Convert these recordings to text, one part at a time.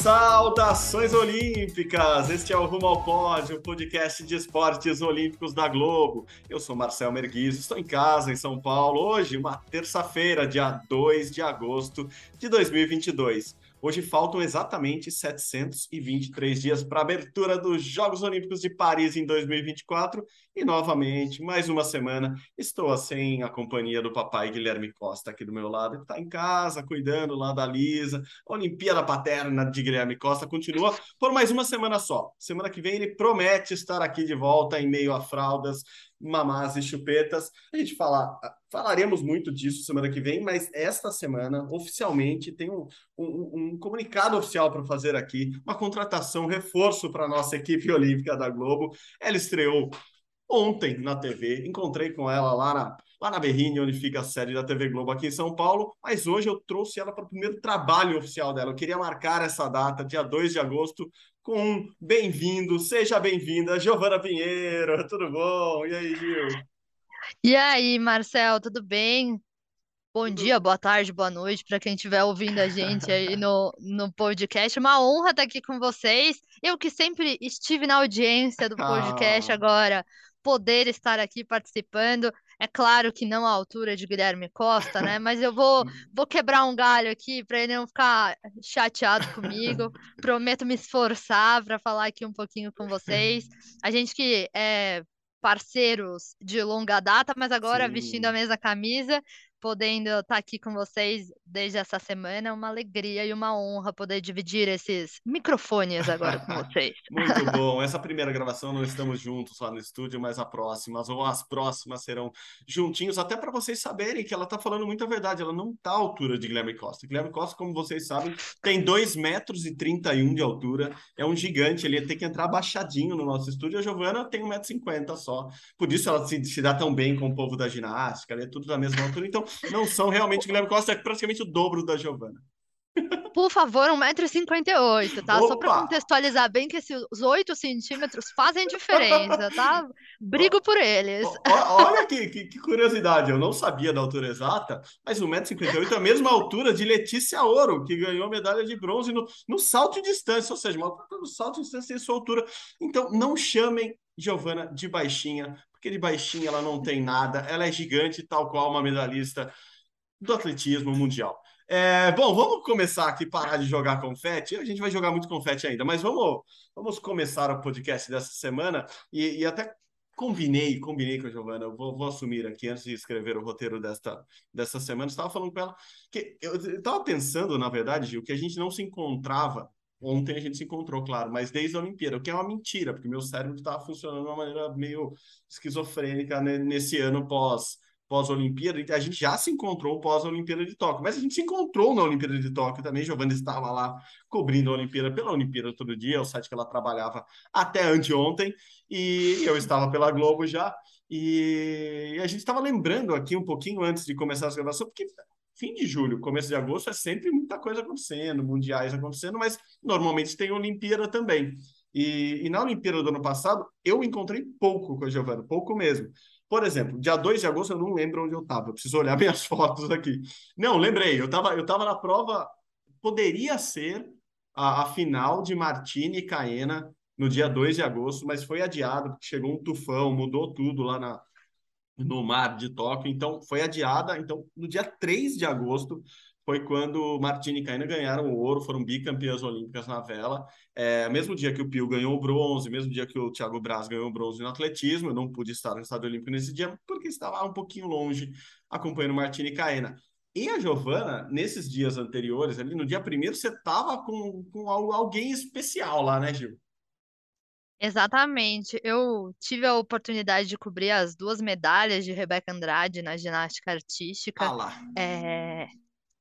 Saudações olímpicas! Este é o Rumo ao Pódio, o podcast de esportes olímpicos da Globo. Eu sou Marcel Merguiz, estou em casa em São Paulo, hoje, uma terça-feira, dia 2 de agosto de 2022. Hoje faltam exatamente 723 dias para a abertura dos Jogos Olímpicos de Paris em 2024 e novamente, mais uma semana, estou assim a companhia do papai Guilherme Costa aqui do meu lado, que está em casa cuidando lá da Lisa. A Olimpíada Paterna de Guilherme Costa continua por mais uma semana só. Semana que vem ele promete estar aqui de volta em meio a fraldas, mamás e chupetas. A gente fala, falaremos muito disso semana que vem, mas esta semana, oficialmente, tem um, um, um comunicado oficial para fazer aqui, uma contratação, um reforço para a nossa equipe olímpica da Globo. Ela estreou ontem na TV, encontrei com ela lá na, lá na Berrine, onde fica a sede da TV Globo aqui em São Paulo, mas hoje eu trouxe ela para o primeiro trabalho oficial dela. Eu queria marcar essa data, dia 2 de agosto, com um bem-vindo, seja bem-vinda, Giovana Pinheiro, tudo bom? E aí, Gil? E aí, Marcel, tudo bem? Bom dia, boa tarde, boa noite para quem estiver ouvindo a gente aí no, no podcast. Uma honra estar aqui com vocês. Eu que sempre estive na audiência do podcast, Ah. agora poder estar aqui participando. É claro que não à altura de Guilherme Costa, né? Mas eu vou, vou quebrar um galho aqui para ele não ficar chateado comigo. Prometo me esforçar para falar aqui um pouquinho com vocês. A gente que é parceiros de longa data, mas agora Sim. vestindo a mesma camisa, podendo estar aqui com vocês desde essa semana, é uma alegria e uma honra poder dividir esses microfones agora com vocês. Muito bom. Essa primeira gravação não estamos juntos lá no estúdio, mas a próxima, ou as próximas serão juntinhos, até para vocês saberem que ela está falando muita verdade. Ela não está à altura de Guilherme Costa. Guilherme Costa, como vocês sabem, tem 2 metros e 31 de altura, é um gigante, ele tem que entrar abaixadinho no nosso estúdio. A Giovana tem 1,50m só. Por isso ela se, se dá tão bem com o povo da ginástica, ela é tudo da mesma altura. Então, não são realmente Guilherme Costa, é praticamente o dobro da Giovana. Por favor, 1,58m, tá? Só para Opa! contextualizar bem que esses 8 centímetros fazem diferença, tá? Brigo por eles. Olha que, que, que curiosidade, eu não sabia da altura exata, mas 1,58m é a mesma altura de Letícia Ouro, que ganhou medalha de bronze no, no salto de distância, ou seja, uma no salto de distância tem sua altura. Então, não chamem Giovana de baixinha, porque de baixinha ela não tem nada, ela é gigante, tal qual uma medalhista do atletismo mundial. É, bom, vamos começar aqui, parar de jogar confete. A gente vai jogar muito confete ainda, mas vamos, vamos começar o podcast dessa semana e, e até combinei, combinei com a Giovana. Eu vou, vou assumir aqui antes de escrever o roteiro desta, dessa semana. Estava falando com ela que eu estava pensando, na verdade, Gil, que a gente não se encontrava. Ontem a gente se encontrou, claro, mas desde a Olimpíada, o que é uma mentira, porque meu cérebro estava funcionando de uma maneira meio esquizofrênica né, nesse ano pós pós-Olimpíada, a gente já se encontrou pós-Olimpíada de Tóquio, mas a gente se encontrou na Olimpíada de Tóquio também, Giovana estava lá cobrindo a Olimpíada pela Olimpíada todo dia, o site que ela trabalhava até anteontem, e eu estava pela Globo já, e a gente estava lembrando aqui um pouquinho antes de começar a gravação, porque fim de julho, começo de agosto é sempre muita coisa acontecendo, mundiais acontecendo, mas normalmente tem Olimpíada também. E, e na Olimpíada do ano passado, eu encontrei pouco com a Giovana, pouco mesmo. Por exemplo, dia 2 de agosto eu não lembro onde eu estava, preciso olhar minhas fotos aqui. Não, lembrei, eu estava eu tava na prova, poderia ser a, a final de Martini e Caena no dia 2 de agosto, mas foi adiado, porque chegou um tufão, mudou tudo lá na, no mar de Tóquio, então foi adiada. Então, no dia 3 de agosto foi quando Martini e Caena ganharam o ouro, foram bicampeãs olímpicas na vela. É, mesmo dia que o Pio ganhou o bronze, mesmo dia que o Thiago Braz ganhou o bronze no atletismo, eu não pude estar no Estádio Olímpico nesse dia porque estava um pouquinho longe acompanhando Martini e Caena. E a Giovana, nesses dias anteriores, ali no dia primeiro, você estava com, com alguém especial lá, né, Gil? Exatamente. Eu tive a oportunidade de cobrir as duas medalhas de Rebeca Andrade na ginástica artística. Ah lá. É,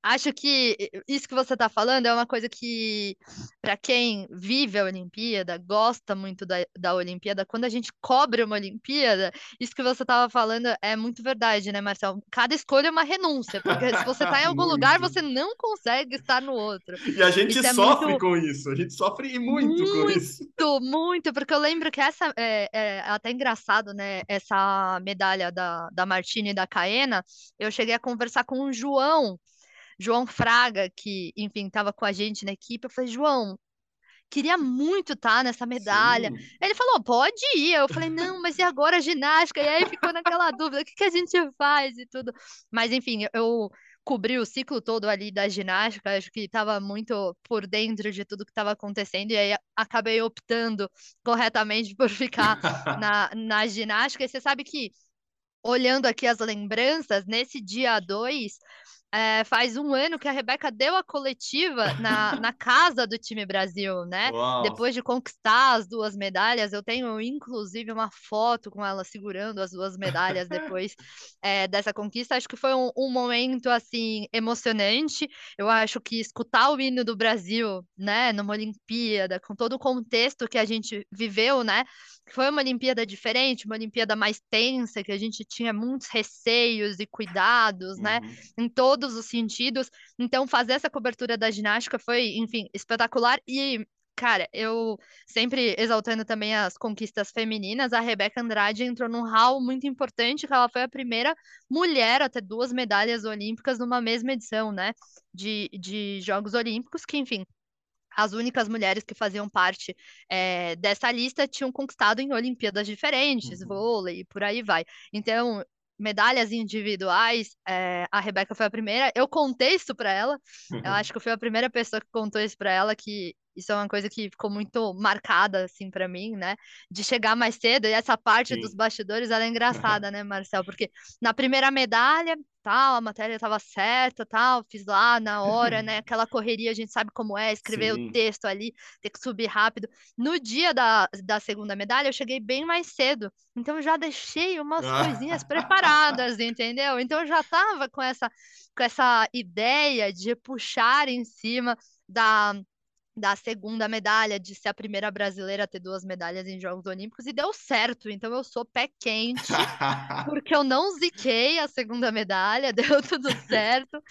Acho que isso que você está falando é uma coisa que, para quem vive a Olimpíada, gosta muito da, da Olimpíada, quando a gente cobre uma Olimpíada, isso que você estava falando é muito verdade, né, Marcelo? Cada escolha é uma renúncia, porque se você está em algum lugar, você não consegue estar no outro. E a gente é sofre muito... com isso, a gente sofre muito, muito com isso. Muito, muito, porque eu lembro que essa é, é, até engraçado, né? Essa medalha da, da Martini e da Caena, eu cheguei a conversar com o João João Fraga, que, enfim, estava com a gente na equipe, eu falei, João, queria muito estar tá nessa medalha. Sim. Ele falou, pode ir. Eu falei, não, mas e agora a ginástica? E aí ficou naquela dúvida, o que, que a gente faz e tudo. Mas, enfim, eu cobri o ciclo todo ali da ginástica, acho que estava muito por dentro de tudo que estava acontecendo, e aí acabei optando corretamente por ficar na, na ginástica. E você sabe que, olhando aqui as lembranças, nesse dia 2, é, faz um ano que a Rebeca deu a coletiva na, na casa do time Brasil, né? Uau. Depois de conquistar as duas medalhas, eu tenho inclusive uma foto com ela segurando as duas medalhas depois é, dessa conquista. Acho que foi um, um, momento assim emocionante. Eu acho que escutar o hino do Brasil, né, numa Olimpíada, com todo o contexto que a gente viveu, né? Foi uma Olimpíada diferente, uma Olimpíada mais tensa, que a gente tinha muitos receios e cuidados, né? uhum. né? Em todo todos os sentidos. Então, fazer essa cobertura da ginástica foi, enfim, espetacular. E cara, eu sempre exaltando também as conquistas femininas, a Rebeca Andrade entrou num hall muito importante, que ela foi a primeira mulher a ter duas medalhas olímpicas numa mesma edição, né, de, de Jogos Olímpicos, que, enfim, as únicas mulheres que faziam parte é, dessa lista tinham conquistado em Olimpíadas diferentes, uhum. vôlei e por aí vai. Então, medalhas individuais, é, a Rebeca foi a primeira. Eu contei isso para ela. Eu uhum. acho que eu fui a primeira pessoa que contou isso para ela que isso é uma coisa que ficou muito marcada assim para mim, né? De chegar mais cedo e essa parte Sim. dos bastidores ela é engraçada, né, Marcel? Porque na primeira medalha tal, a matéria estava certa, tal, fiz lá na hora, né? Aquela correria, a gente sabe como é, escrever Sim. o texto ali, ter que subir rápido. No dia da, da segunda medalha, eu cheguei bem mais cedo, então eu já deixei umas coisinhas preparadas, entendeu? Então eu já estava com essa, com essa ideia de puxar em cima da da segunda medalha, de ser a primeira brasileira a ter duas medalhas em Jogos Olímpicos, e deu certo. Então eu sou pé quente, porque eu não ziquei a segunda medalha, deu tudo certo.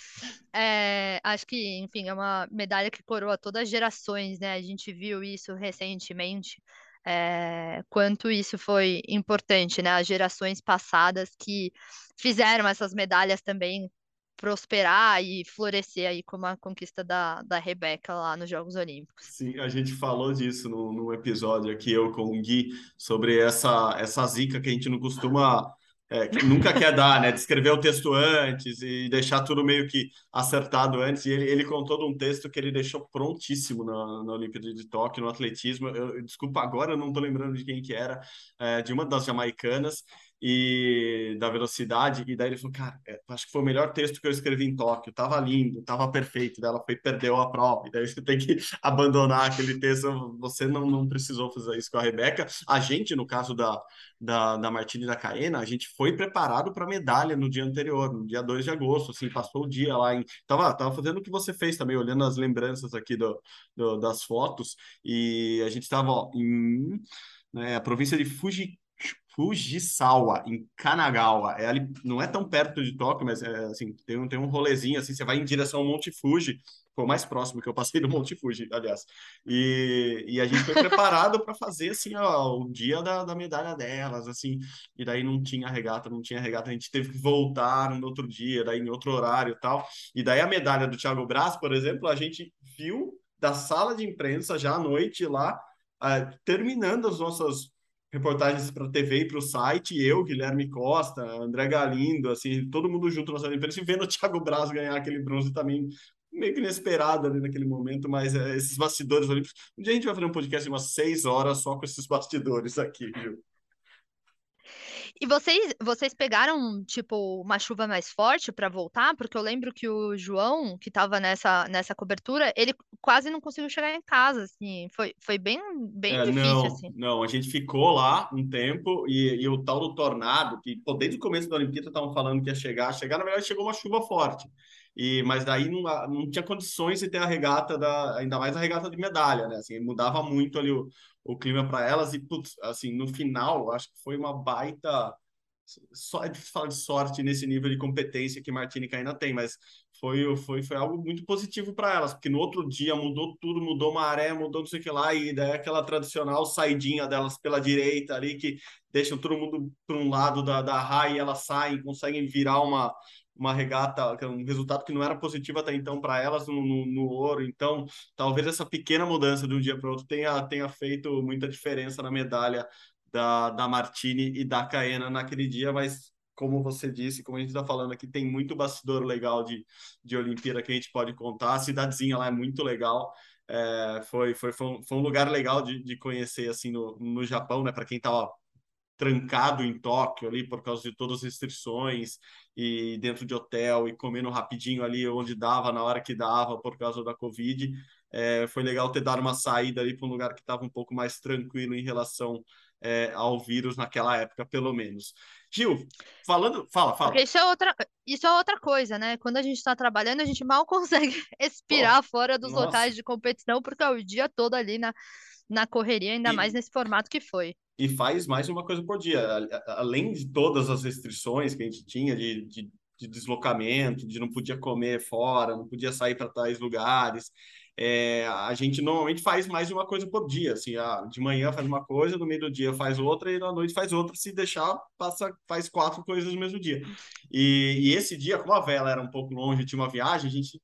É, acho que, enfim, é uma medalha que coroa todas as gerações, né? A gente viu isso recentemente. É, quanto isso foi importante, né? As gerações passadas que fizeram essas medalhas também prosperar e florescer aí como a conquista da, da Rebeca lá nos Jogos Olímpicos. Sim, a gente falou disso no, no episódio aqui, eu com o Gui, sobre essa, essa zica que a gente não costuma é, que nunca quer dar, né? De escrever o texto antes e deixar tudo meio que acertado antes. E ele, ele contou de um texto que ele deixou prontíssimo na, na Olimpíada de Tóquio, no atletismo. Eu, desculpa, agora eu não estou lembrando de quem que era, é, de uma das jamaicanas e da velocidade. E daí ele falou, cara, é, acho que foi o melhor texto que eu escrevi em Tóquio. Tava lindo, tava perfeito. Daí ela foi perdeu a prova. E daí você tem que abandonar aquele texto. Você não, não precisou fazer isso com a Rebeca. A gente, no caso da, da, da Martina e da Caena, a gente foi preparado para medalha no dia anterior, no dia 2 de agosto. Assim, passou o dia lá em. Tava, tava fazendo o que você fez também, olhando as lembranças aqui do, do das fotos. E a gente estava em né, a província de Fuji Fujisawa, em Kanagawa. É ali, não é tão perto de Tóquio, mas é, assim, tem, um, tem um rolezinho, assim, você vai em direção ao Monte Fuji, foi o mais próximo que eu passei do Monte Fuji, aliás. E, e a gente foi preparado para fazer, assim, ó, o dia da, da medalha delas, assim, e daí não tinha regata, não tinha regata, a gente teve que voltar no outro dia, daí em outro horário e tal. E daí a medalha do Thiago Braz, por exemplo, a gente viu da sala de imprensa já à noite lá, uh, terminando as nossas reportagens para a TV e para o site, eu, Guilherme Costa, André Galindo, assim, todo mundo junto na sala de imprensa e vendo o Thiago Braz ganhar aquele bronze também meio que inesperado ali naquele momento, mas é, esses bastidores olímpicos. Um dia a gente vai fazer um podcast de umas seis horas só com esses bastidores aqui, viu? E vocês, vocês pegaram, tipo, uma chuva mais forte para voltar? Porque eu lembro que o João, que estava nessa, nessa cobertura, ele quase não conseguiu chegar em casa, assim. Foi, foi bem, bem é, difícil, não, assim. Não, a gente ficou lá um tempo e, e o tal do tornado, que pô, desde o começo da Olimpíada estavam falando que ia chegar, chegar, na verdade chegou uma chuva forte. E mas daí não, não tinha condições de ter a regata da, ainda mais a regata de medalha, né? Assim, mudava muito ali o, o clima para elas e putz, assim, no final, acho que foi uma baita só é difícil falar de sorte nesse nível de competência que Martini ainda tem, mas foi, foi, foi algo muito positivo para elas, porque no outro dia mudou tudo, mudou maré, mudou não sei o que lá, e daí aquela tradicional saidinha delas pela direita ali, que deixam todo mundo para um lado da, da raia e elas saem, conseguem virar uma, uma regata, é um resultado que não era positivo até então para elas no, no, no, ouro. Então, talvez essa pequena mudança de um dia para outro tenha, tenha feito muita diferença na medalha da, da Martini e da Caena naquele dia, mas como você disse, como a gente está falando aqui, tem muito bastidor legal de, de Olimpíada que a gente pode contar. A cidadezinha lá é muito legal. É, foi, foi, foi, um, foi um lugar legal de, de conhecer assim no, no Japão, né? Para quem estava trancado em Tóquio ali por causa de todas as restrições e dentro de hotel e comendo rapidinho ali onde dava na hora que dava por causa da Covid. É, foi legal ter dado uma saída ali para um lugar que estava um pouco mais tranquilo em relação é, ao vírus naquela época, pelo menos. Gil, falando, fala, fala. Isso é outra, isso é outra coisa, né? Quando a gente está trabalhando, a gente mal consegue respirar Pô, fora dos nossa. locais de competição, porque é o dia todo ali na, na correria, ainda e, mais nesse formato que foi. E faz mais uma coisa por dia. Além de todas as restrições que a gente tinha de, de, de deslocamento, de não podia comer fora, não podia sair para tais lugares é, a gente normalmente faz mais uma coisa por dia, assim, ah, de manhã faz uma coisa, no meio do dia faz outra e na noite faz outra, se deixar, passa, faz quatro coisas no mesmo dia. E, e esse dia, como a vela era um pouco longe, tinha uma viagem, a gente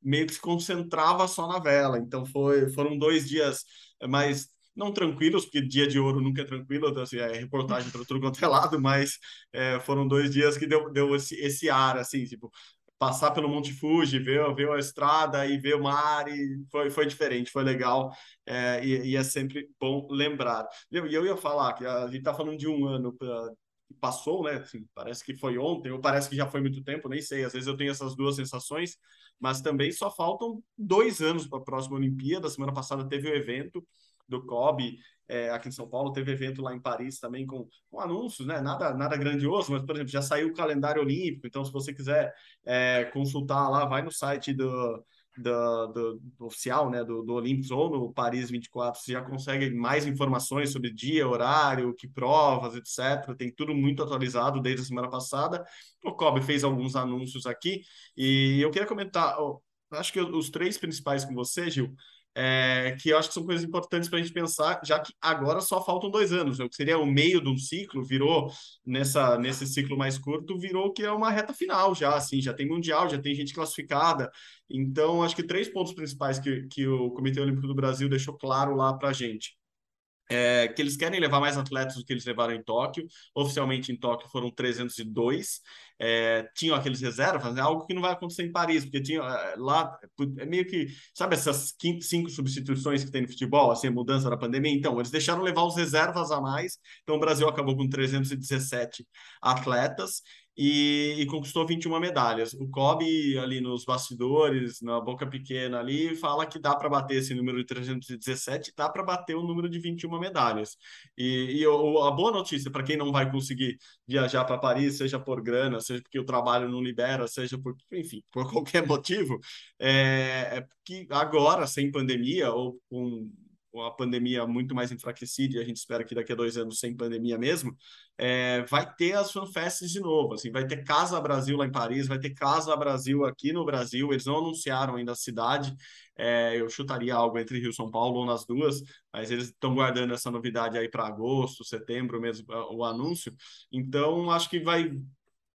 meio que se concentrava só na vela, então foi, foram dois dias mais não tranquilos, porque dia de ouro nunca é tranquilo, então, assim, é reportagem para tudo quanto é lado, mas é, foram dois dias que deu, deu esse, esse ar, assim, tipo, passar pelo Monte Fuji, ver, ver a estrada e ver o mar, e foi, foi diferente, foi legal, é, e, e, é sempre bom lembrar. E eu, eu ia falar que a gente está falando de um ano pra, que passou, né? Assim, parece que foi ontem, ou parece que já foi muito tempo, nem sei. Às vezes eu tenho essas duas sensações, mas também só faltam dois anos para a próxima Olimpíada. Semana passada teve o evento do COB, é, aqui em São Paulo, teve evento lá em Paris também com, com, anúncios, né? Nada, nada grandioso, mas, por exemplo, já saiu o calendário olímpico, então se você quiser é, consultar lá, vai no site do, do, do, do oficial, né, do, do Olympics ou no Paris 24, você já consegue mais informações sobre dia, horário, que provas, etc. Tem tudo muito atualizado desde a semana passada. O Kobe fez alguns anúncios aqui e eu queria comentar, acho que os três principais com você, Gil, é, que eu acho que são coisas importantes para a gente pensar, já que agora só faltam dois anos, né? o que seria o meio de um ciclo, virou nessa nesse ciclo mais curto, virou que é uma reta final já, assim, já tem mundial, já tem gente classificada, então acho que três pontos principais que, que o Comitê Olímpico do Brasil deixou claro lá para a gente é, que eles querem levar mais atletas do que eles levaram em Tóquio. Oficialmente em Tóquio foram 302. É, tinham aqueles reservas, né? algo que não vai acontecer em Paris, porque tinha é, lá, é meio que, sabe essas cinco substituições que tem no futebol, assim, mudança da pandemia? Então, eles deixaram levar os reservas a mais, então o Brasil acabou com 317 atletas, e, e, conquistou 21 medalhas. O Kobe, ali nos bastidores, na boca pequena ali, fala que dá para bater esse número de 317, dá para bater o número de 21 medalhas. E, e o, a boa notícia para quem não vai conseguir viajar para Paris, seja por grana, seja porque o trabalho não libera, seja por, enfim, por qualquer motivo, é, é que agora, sem pandemia, ou com a pandemia muito mais enfraquecida, e a gente espera que daqui a dois anos, sem pandemia mesmo, é, vai ter as fanfests de novo. Assim, vai ter Casa Brasil lá em Paris, vai ter Casa Brasil aqui no Brasil. Eles não anunciaram ainda a cidade. É, eu chutaria algo entre Rio e São Paulo ou nas duas, mas eles estão guardando essa novidade aí para agosto, setembro mesmo, o anúncio. Então, acho que vai.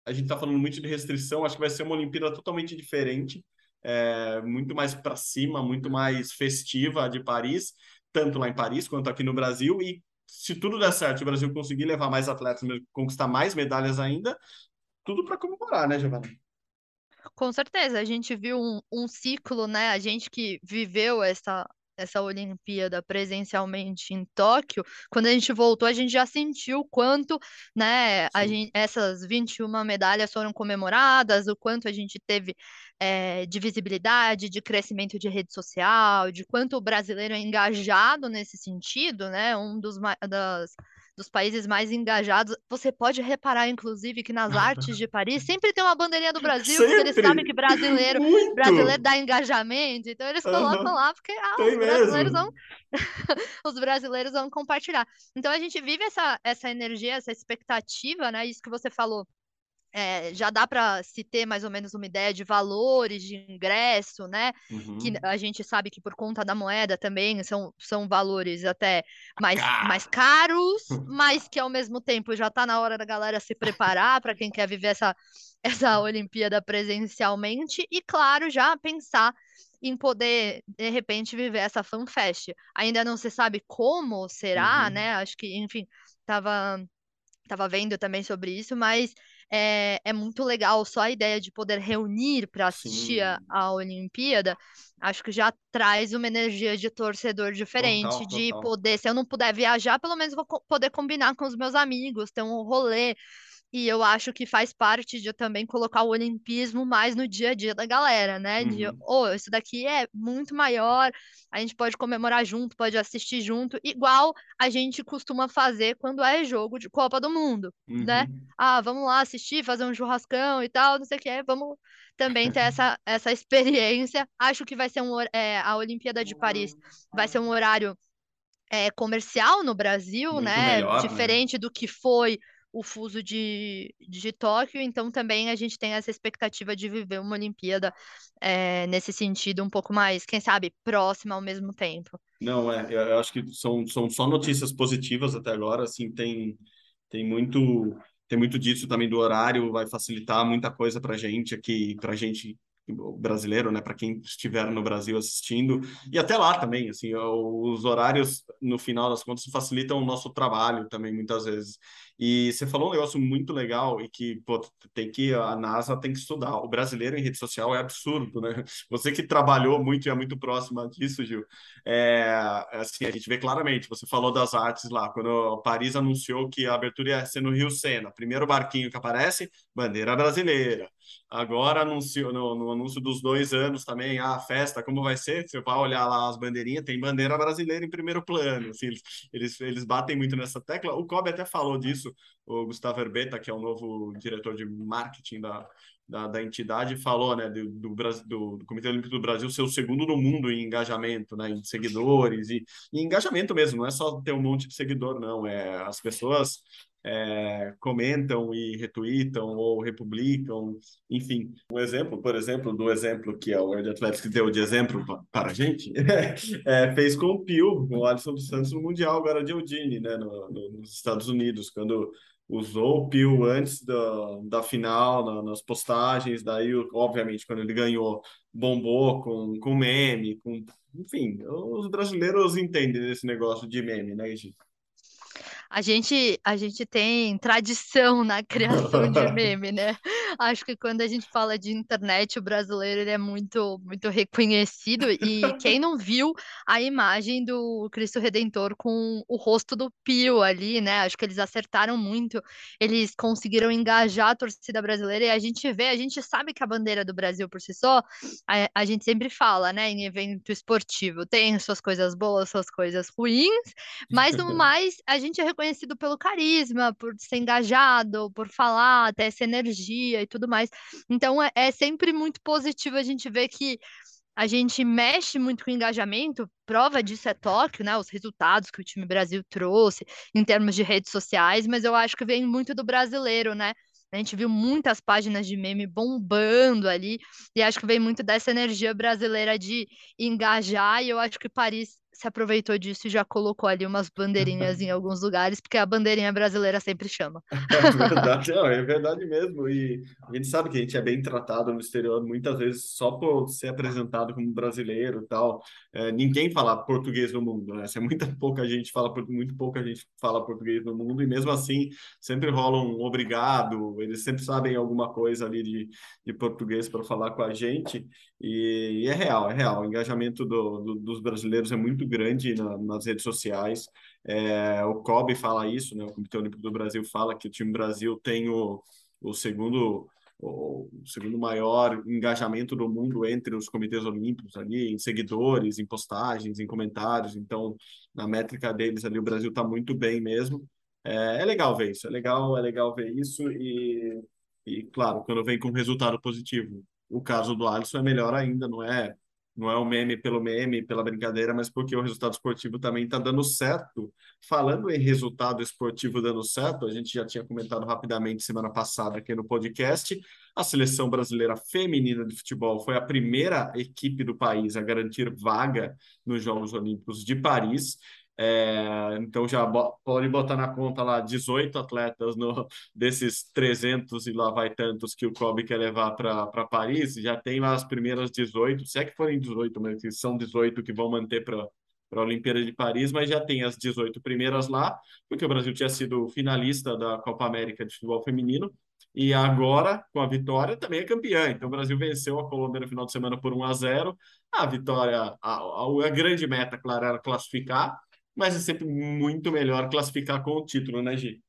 A gente está falando muito de restrição, acho que vai ser uma Olimpíada totalmente diferente. É, muito mais para cima, muito mais festiva de Paris tanto lá em Paris quanto aqui no Brasil. E se tudo der certo, o Brasil conseguir levar mais atletas, conquistar mais medalhas ainda, tudo para comemorar, né, Giovana? Com certeza, a gente viu um, um ciclo, né? A gente que viveu essa, essa Olimpíada presencialmente em Tóquio, quando a gente voltou, a gente já sentiu o quanto, né, a gente, essas 21 medalhas foram comemoradas, o quanto a gente teve é, de visibilidade, de crescimento de rede social, de quanto o brasileiro é engajado nesse sentido, né? Um dos das dos países mais engajados. Você pode reparar, inclusive, que nas artes de Paris sempre tem uma bandeirinha do Brasil, porque eles Sempre! sabem que brasileiro, Muito! brasileiro dá engajamento, então eles colocam Aham. lá porque ah, os brasileiros vão os brasileiros vão compartilhar. Então a gente vive essa, essa energia, essa expectativa, né? Isso que você falou. É, já dá para se ter mais ou menos uma ideia de valores de ingresso, né? Que Uhum. a gente sabe que por conta da moeda também são, são valores até mais, Caro. mais caros, mas que ao mesmo tempo já está na hora da galera se preparar para quem quer viver essa, essa Olimpíada presencialmente e, claro, já pensar em poder, de repente, viver essa FanFest. Ainda não se sabe como será, Uhum. né? Acho que, enfim, tava, tava vendo também sobre isso, mas é, é muito legal só a ideia de poder reunir para assistir a, a Olimpíada. Acho que já traz uma energia de torcedor diferente, Total, de total. poder, se eu não puder viajar, pelo menos vou co- poder combinar com os meus amigos, ter um rolê. E eu acho que faz parte de eu também colocar o olimpismo mais no dia a dia da galera, né? De, Uhum. oh, isso daqui é muito maior, a gente pode comemorar junto, pode assistir junto, igual a gente costuma fazer quando é jogo de Copa do Mundo, né? Uhum. Ah, vamos lá assistir, fazer um churrascão e tal, não sei o que, vamos também ter essa, essa experiência. Acho que vai ser um, é, a Olimpíada de Paris vai ser um horário é, comercial no Brasil, Muito né? melhor, né? Diferente do que foi o fuso de, de Tóquio, então também a gente tem essa expectativa de viver uma Olimpíada é, nesse sentido um pouco mais, quem sabe, próxima ao mesmo tempo. Não, é, eu acho que são, são só notícias positivas até agora, assim, tem, tem muito, tem muito disso também do horário, vai facilitar muita coisa pra gente aqui, pra gente brasileiro, né, para quem estiver no Brasil assistindo, e até lá também, assim, os horários, no final das contas, facilitam o nosso trabalho também, muitas vezes. E você falou um negócio muito legal e que, pô, tem que, a NASA tem que estudar. O brasileiro em rede social é absurdo, né? Você que trabalhou muito e é muito próxima disso, Gil, é, assim, a gente vê claramente, você falou das artes lá, quando Paris anunciou que a abertura ia ser no Rio Sena, primeiro barquinho que aparece, bandeira brasileira. Agora anunciou no, no anúncio dos dois anos também, ah, a festa, como vai ser? Você vai olhar lá as bandeirinhas, tem bandeira brasileira em primeiro plano. Assim, eles, eles, eles batem muito nessa tecla. O Kobe até falou disso, o Gustavo Herbeta, que é o novo diretor de marketing da, da, da entidade, falou né, do, do, do, do Comitê Olímpico do Brasil ser o segundo no mundo em engajamento, né, em seguidores e, e engajamento mesmo, não é só ter um monte de seguidor, não, é as pessoas é, comentam e retweetam ou republicam, enfim. Um exemplo, por exemplo, do exemplo que a World Athletics deu de exemplo para a gente, é, fez com o Pio, o Alisson dos Santos no Mundial agora de Eugene, né, no, no, nos Estados Unidos, quando usou o Pio antes da, da final, na, nas postagens, daí, obviamente, quando ele ganhou, bombou com, com meme, com... Enfim, os brasileiros entendem esse negócio de meme, né, gente? A gente, a gente tem tradição na criação de meme, né? Acho que quando a gente fala de internet, o brasileiro ele é muito, muito reconhecido. E quem não viu a imagem do Cristo Redentor com o rosto do Pio ali, né? Acho que eles acertaram muito. Eles conseguiram engajar a torcida brasileira e a gente vê, a gente sabe que a bandeira do Brasil por si só, a, a gente sempre fala, né? Em evento esportivo, tem suas coisas boas, suas coisas ruins, mas no mais, a gente é reconhecido pelo carisma, por ser engajado, por falar, ter essa energia e tudo mais. Então é, é, sempre muito positivo a gente ver que a gente mexe muito com engajamento, prova disso é Tóquio, né? Os resultados que o time Brasil trouxe em termos de redes sociais, mas eu acho que vem muito do brasileiro, né? A gente viu muitas páginas de meme bombando ali, e acho que vem muito dessa energia brasileira de engajar, e eu acho que Paris se aproveitou disso e já colocou ali umas bandeirinhas em alguns lugares, porque a bandeirinha brasileira sempre chama. É verdade, não, é verdade mesmo. E a gente sabe que a gente é bem tratado no exterior, muitas vezes só por ser apresentado como brasileiro e tal. É, ninguém fala português no mundo, né? Se é muita pouca gente fala muito pouca gente fala português no mundo, e mesmo assim sempre rola um obrigado, eles sempre sabem alguma coisa ali de, de português para falar com a gente. E, e, é real, é real. O engajamento do, do, dos brasileiros é muito grande na, nas redes sociais. É, o COB fala isso, né? O Comitê Olímpico do Brasil fala que o time Brasil tem o, o segundo o segundo maior engajamento do mundo entre os comitês olímpicos ali, em seguidores, em postagens, em comentários. Então, na métrica deles ali, o Brasil está muito bem mesmo. é, é legal ver isso, é legal, é legal ver isso e, e claro, quando vem com resultado positivo, o caso do Alisson é melhor ainda, não é não é o meme pelo meme, pela brincadeira, mas porque o resultado esportivo também está dando certo. Falando em resultado esportivo dando certo, a gente já tinha comentado rapidamente semana passada aqui no podcast, a seleção brasileira feminina de futebol foi a primeira equipe do país a garantir vaga nos Jogos Olímpicos de Paris. É, então já pode botar na conta lá 18 atletas no, desses 300 e lá vai tantos que o Kobe quer levar para Paris, já tem lá as primeiras 18, se é que forem 18, mas são 18 que vão manter para para a Olimpíada de Paris, mas já tem as 18 primeiras lá, porque o Brasil tinha sido finalista da Copa América de futebol feminino, e agora, com a vitória, também é campeã. Então, o Brasil venceu a Colômbia no final de semana por 1 a 0. A vitória, a, a, a grande meta, claro, era classificar, mas é sempre muito melhor classificar com o título, né, Gi?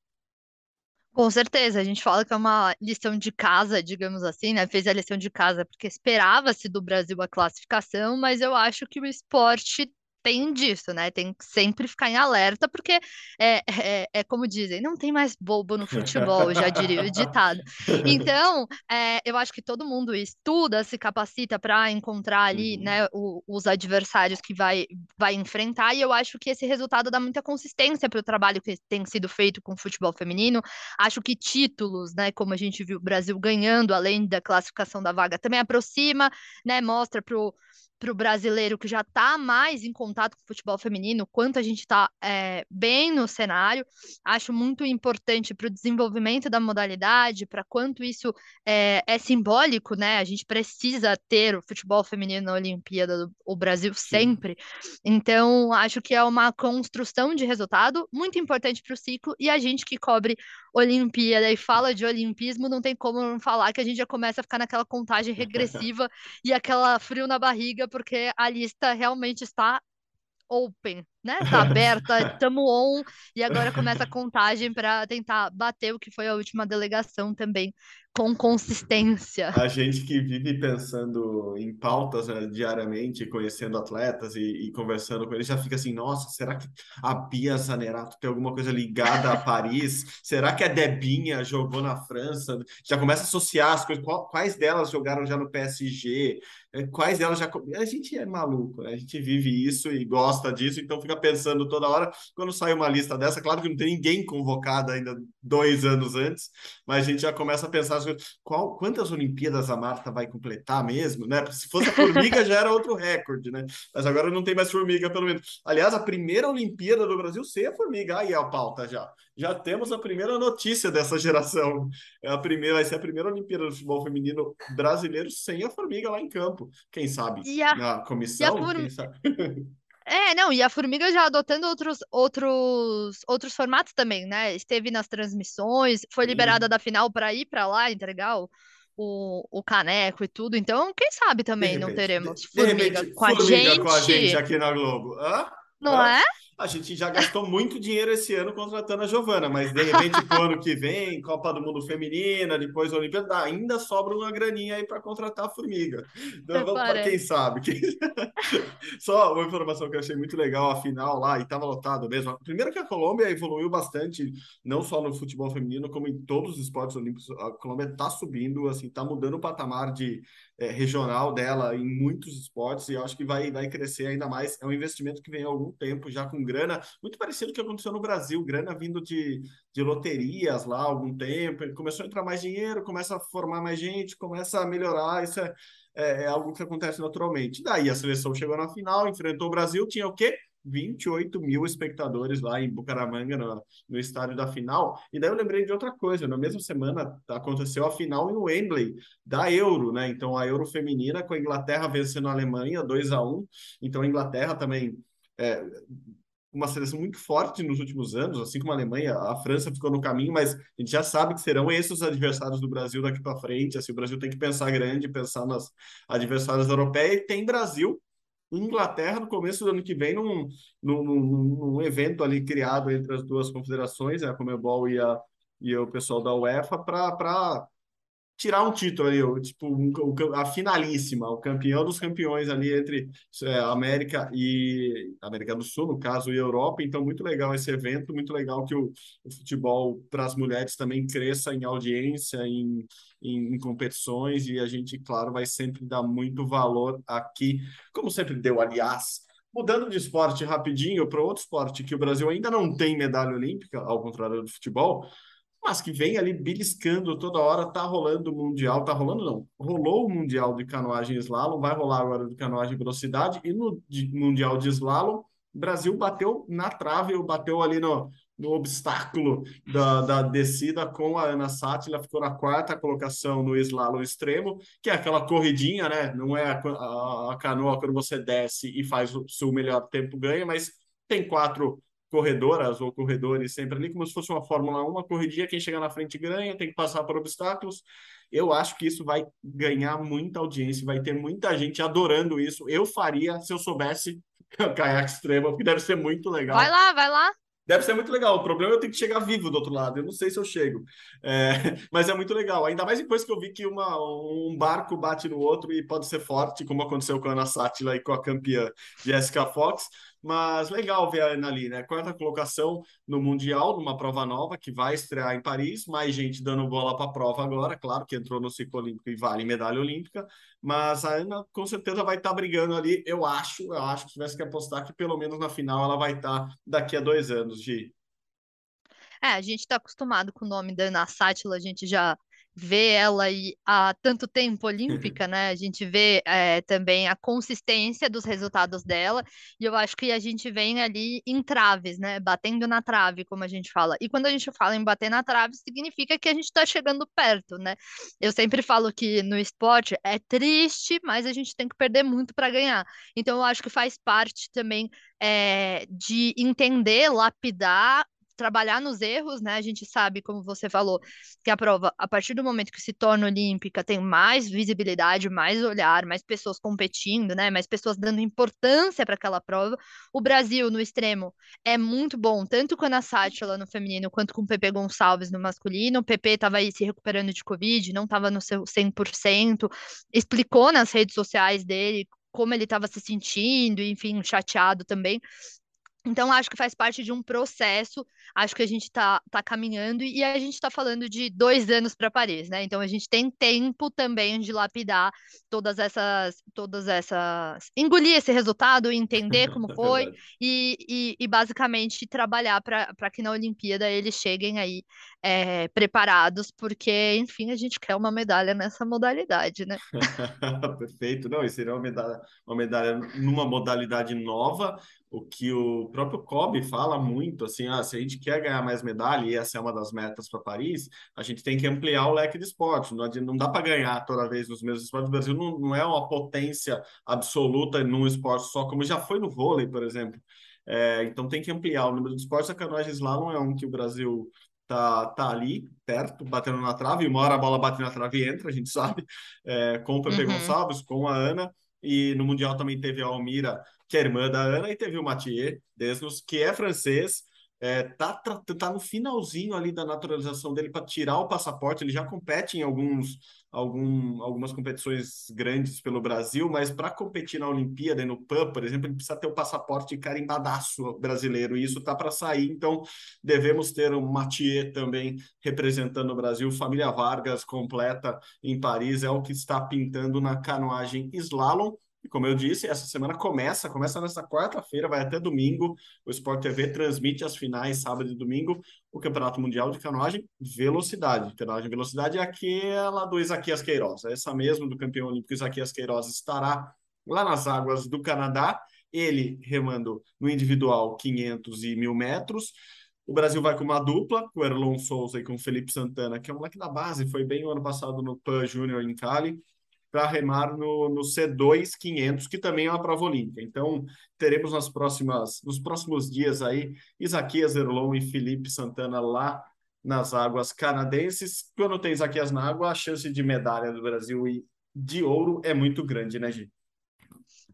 Com certeza, a gente fala que é uma lição de casa, digamos assim, né? Fez a lição de casa porque esperava-se do Brasil a classificação, mas eu acho que o esporte tem disso, né? Tem que sempre ficar em alerta, porque é, é, é como dizem, não tem mais bobo no futebol, já diria o ditado. Então, é, eu acho que todo mundo estuda, se capacita para encontrar ali, uhum. né, o, os adversários que vai, vai enfrentar, e eu acho que esse resultado dá muita consistência para o trabalho que tem sido feito com o futebol feminino. Acho que títulos, né, como a gente viu o Brasil ganhando, além da classificação da vaga, também aproxima, né, mostra para o para o brasileiro que já está mais em contato com o futebol feminino, quanto a gente está é, bem no cenário. Acho muito importante para o desenvolvimento da modalidade, para quanto isso é, é, simbólico, né? A gente precisa ter o futebol feminino na Olimpíada, do, o Brasil sempre. Então, acho que é uma construção de resultado muito importante para o ciclo e a gente que cobre Olimpíada e fala de olimpismo, não tem como não falar que a gente já começa a ficar naquela contagem regressiva e aquela frio na barriga, porque a lista realmente está open, né? Tá aberta, estamos on e agora começa a contagem para tentar bater o que foi a última delegação também com consistência. A gente que vive pensando em pautas né, diariamente, conhecendo atletas e, e, conversando com eles, já fica assim, nossa, será que a Bia Zanerato tem alguma coisa ligada a Paris? será que a Debinha jogou na França? Já começa a associar as coisas, quais delas jogaram já no PSG? É, quais delas já... A gente é maluco, né? A gente vive isso e gosta disso, então fica pensando toda hora, quando sai uma lista dessa, claro que não tem ninguém convocado ainda dois anos antes, mas a gente já começa a pensar qual, quantas Olimpíadas a Marta vai completar mesmo, né? Se fosse a formiga já era outro recorde, né? Mas agora não tem mais formiga, pelo menos. Aliás, a primeira Olimpíada do Brasil sem a formiga. Aí é a pauta já. Já temos a primeira notícia dessa geração. É a primeira, vai ser a primeira Olimpíada do futebol feminino brasileiro sem a formiga lá em campo. Quem sabe? E a, Na comissão? E a Quem sabe? É, não, e a Formiga já adotando outros, outros, outros formatos também, né? Esteve nas transmissões, foi liberada da final para ir para lá entregar o, o, o, caneco e tudo. Então, quem sabe também repente, não teremos de, Formiga, de repente, com, a formiga com a gente aqui na Globo. Hã? Não Hã? é? A gente já gastou muito dinheiro esse ano contratando a Giovana, mas de repente pro ano que vem, Copa do Mundo Feminina, depois Olimpíada, ainda sobra uma graninha aí para contratar a Formiga. Então vamos para quem sabe. Só uma informação que eu achei muito legal, a final lá, e estava lotado mesmo. Primeiro que a Colômbia evoluiu bastante, não só no futebol feminino, como em todos os esportes olímpicos. A Colômbia está subindo, assim, está mudando o patamar de é, regional dela em muitos esportes, e eu acho que vai, vai crescer ainda mais. É um investimento que vem há algum tempo já com grana, muito parecido com o que aconteceu no Brasil, grana vindo de, de loterias lá há algum tempo, começou a entrar mais dinheiro, começa a formar mais gente, começa a melhorar, isso é, é, é algo que acontece naturalmente. Daí a seleção chegou na final, enfrentou o Brasil, tinha o quê? 28 mil espectadores lá em Bucaramanga, no, no estádio da final. E daí eu lembrei de outra coisa, na mesma semana aconteceu a final em Wembley, da Euro, né? Então a Euro feminina com a Inglaterra vencendo a Alemanha 2 a 1 Então a Inglaterra também é, uma seleção muito forte nos últimos anos, assim como a Alemanha, a França ficou no caminho, mas a gente já sabe que serão esses os adversários do Brasil daqui para frente. Assim, o Brasil tem que pensar grande, pensar nas adversárias europeias. E tem Brasil, Inglaterra no começo do ano que vem, num, num, num evento ali criado entre as duas confederações, a Comebol e, a, e o pessoal da UEFA, para tirar um título ali, tipo, um, a finalíssima, o campeão dos campeões ali entre é, América e América do Sul, no caso, e Europa. Então, muito legal esse evento, muito legal que o, o futebol para as mulheres também cresça em audiência, em, em, em, competições, e a gente, claro, vai sempre dar muito valor aqui, como sempre deu, aliás. Mudando de esporte rapidinho para outro esporte que o Brasil ainda não tem medalha olímpica, ao contrário do futebol, mas que vem ali beliscando toda hora, tá rolando o Mundial, tá rolando não, rolou o Mundial de canoagem slalom, vai rolar agora de canoagem velocidade, e no de, Mundial de slalom, o Brasil bateu na trave, bateu ali no, no obstáculo da, da descida com a Ana Sátila, ficou na quarta colocação no slalom extremo, que é aquela corridinha, né? Não é a, a, a canoa quando você desce e faz o seu melhor tempo ganha, mas tem quatro corredoras ou corredores sempre ali, como se fosse uma Fórmula 1, uma corridinha, quem chegar na frente ganha, tem que passar por obstáculos. Eu acho que isso vai ganhar muita audiência, vai ter muita gente adorando isso. Eu faria se eu soubesse caiaque extremo, porque deve ser muito legal. Vai lá, vai lá. Deve ser muito legal. O problema é eu tenho que chegar vivo do outro lado. Eu não sei se eu chego. É, mas é muito legal. Ainda mais depois que eu vi que uma, um barco bate no outro e pode ser forte, como aconteceu com a Ana Sátila e com a campeã Jessica Fox. Mas legal ver a Ana ali, né? Quarta colocação no Mundial, numa prova nova que vai estrear em Paris. Mais gente dando bola para a prova agora, claro que entrou no ciclo olímpico e vale medalha olímpica. Mas a Ana com certeza vai estar tá brigando ali. Eu acho, eu acho que se tivesse que apostar que pelo menos na final ela vai estar tá daqui a dois anos, Gi. É, a gente está acostumado com o nome da Ana Sátila, a gente já vê ela há tanto tempo olímpica, né? A gente vê é, também a consistência dos resultados dela, e eu acho que a gente vem ali em traves, né? Batendo na trave, como a gente fala. E quando a gente fala em bater na trave, significa que a gente está chegando perto, né? Eu sempre falo que no esporte é triste, mas a gente tem que perder muito para ganhar. Então eu acho que faz parte também é, de entender, lapidar trabalhar nos erros, né? A gente sabe, como você falou, que a prova, a partir do momento que se torna olímpica, tem mais visibilidade, mais olhar, mais pessoas competindo, né? Mais pessoas dando importância para aquela prova. O Brasil, no extremo, é muito bom, tanto com a Sátila no feminino, quanto com o Pepe Gonçalves no masculino. O Pepe estava aí se recuperando de Covid, não estava no seu 100%, explicou nas redes sociais dele como ele estava se sentindo, enfim, chateado também. Então, acho que faz parte de um processo, acho que a gente está tá caminhando e a gente está falando de dois anos para Paris, né? Então, a gente tem tempo também de lapidar todas essas, todas essas, engolir esse resultado, entender como é foi e, e, e, basicamente trabalhar para que na Olimpíada eles cheguem aí é, preparados, porque, enfim, a gente quer uma medalha nessa modalidade, né? Perfeito, não, e seria uma medalha, uma medalha numa modalidade nova o que o próprio Kobe fala muito, assim, ah, se a gente quer ganhar mais medalha, e essa é uma das metas para Paris, a gente tem que ampliar o leque de esportes, não, não dá para ganhar toda vez nos mesmos esportes, o Brasil não, não é uma potência absoluta num esporte só, como já foi no vôlei, por exemplo, é, então tem que ampliar o número de esportes, a canoagem slalom é um que o Brasil tá, tá ali, perto, batendo na trave, e uma hora a bola bate na trave e entra, a gente sabe, é, com o Pepe uhum. Gonçalves, com a Ana, e no Mundial também teve a Almira, que é irmã da Ana, e teve o Mathieu Desnos, que é francês, é, tá, tá, no finalzinho ali da naturalização dele para tirar o passaporte. Ele já compete em alguns, algum, algumas competições grandes pelo Brasil, mas para competir na Olimpíada e no PAN, por exemplo, ele precisa ter o passaporte carimbadaço brasileiro, e isso tá para sair. Então, devemos ter o Mathieu também representando o Brasil. Família Vargas completa em Paris é o que está pintando na canoagem slalom. E como eu disse, essa semana começa, começa nessa quarta-feira, vai até domingo. O Sport TV transmite as finais sábado e domingo, o Campeonato Mundial de Canoagem Velocidade. Canoagem Velocidade é aquela do Isaquias Queiroz, é essa mesmo do campeão olímpico Isaquias Queiroz estará lá nas águas do Canadá, ele remando no individual 500 e 1000 metros. O Brasil vai com uma dupla, com o Erlon Souza e com o Felipe Santana, que é um moleque da base, foi bem o ano passado no PAN Júnior em Cali para remar no, no C2 500, que também é uma prova olímpica. Então, teremos nas próximas, nos próximos dias aí, Isaquias Erlon e Felipe Santana lá nas águas canadenses. Quando tem Isaquias na água, a chance de medalha do Brasil e de ouro é muito grande, né, Gi?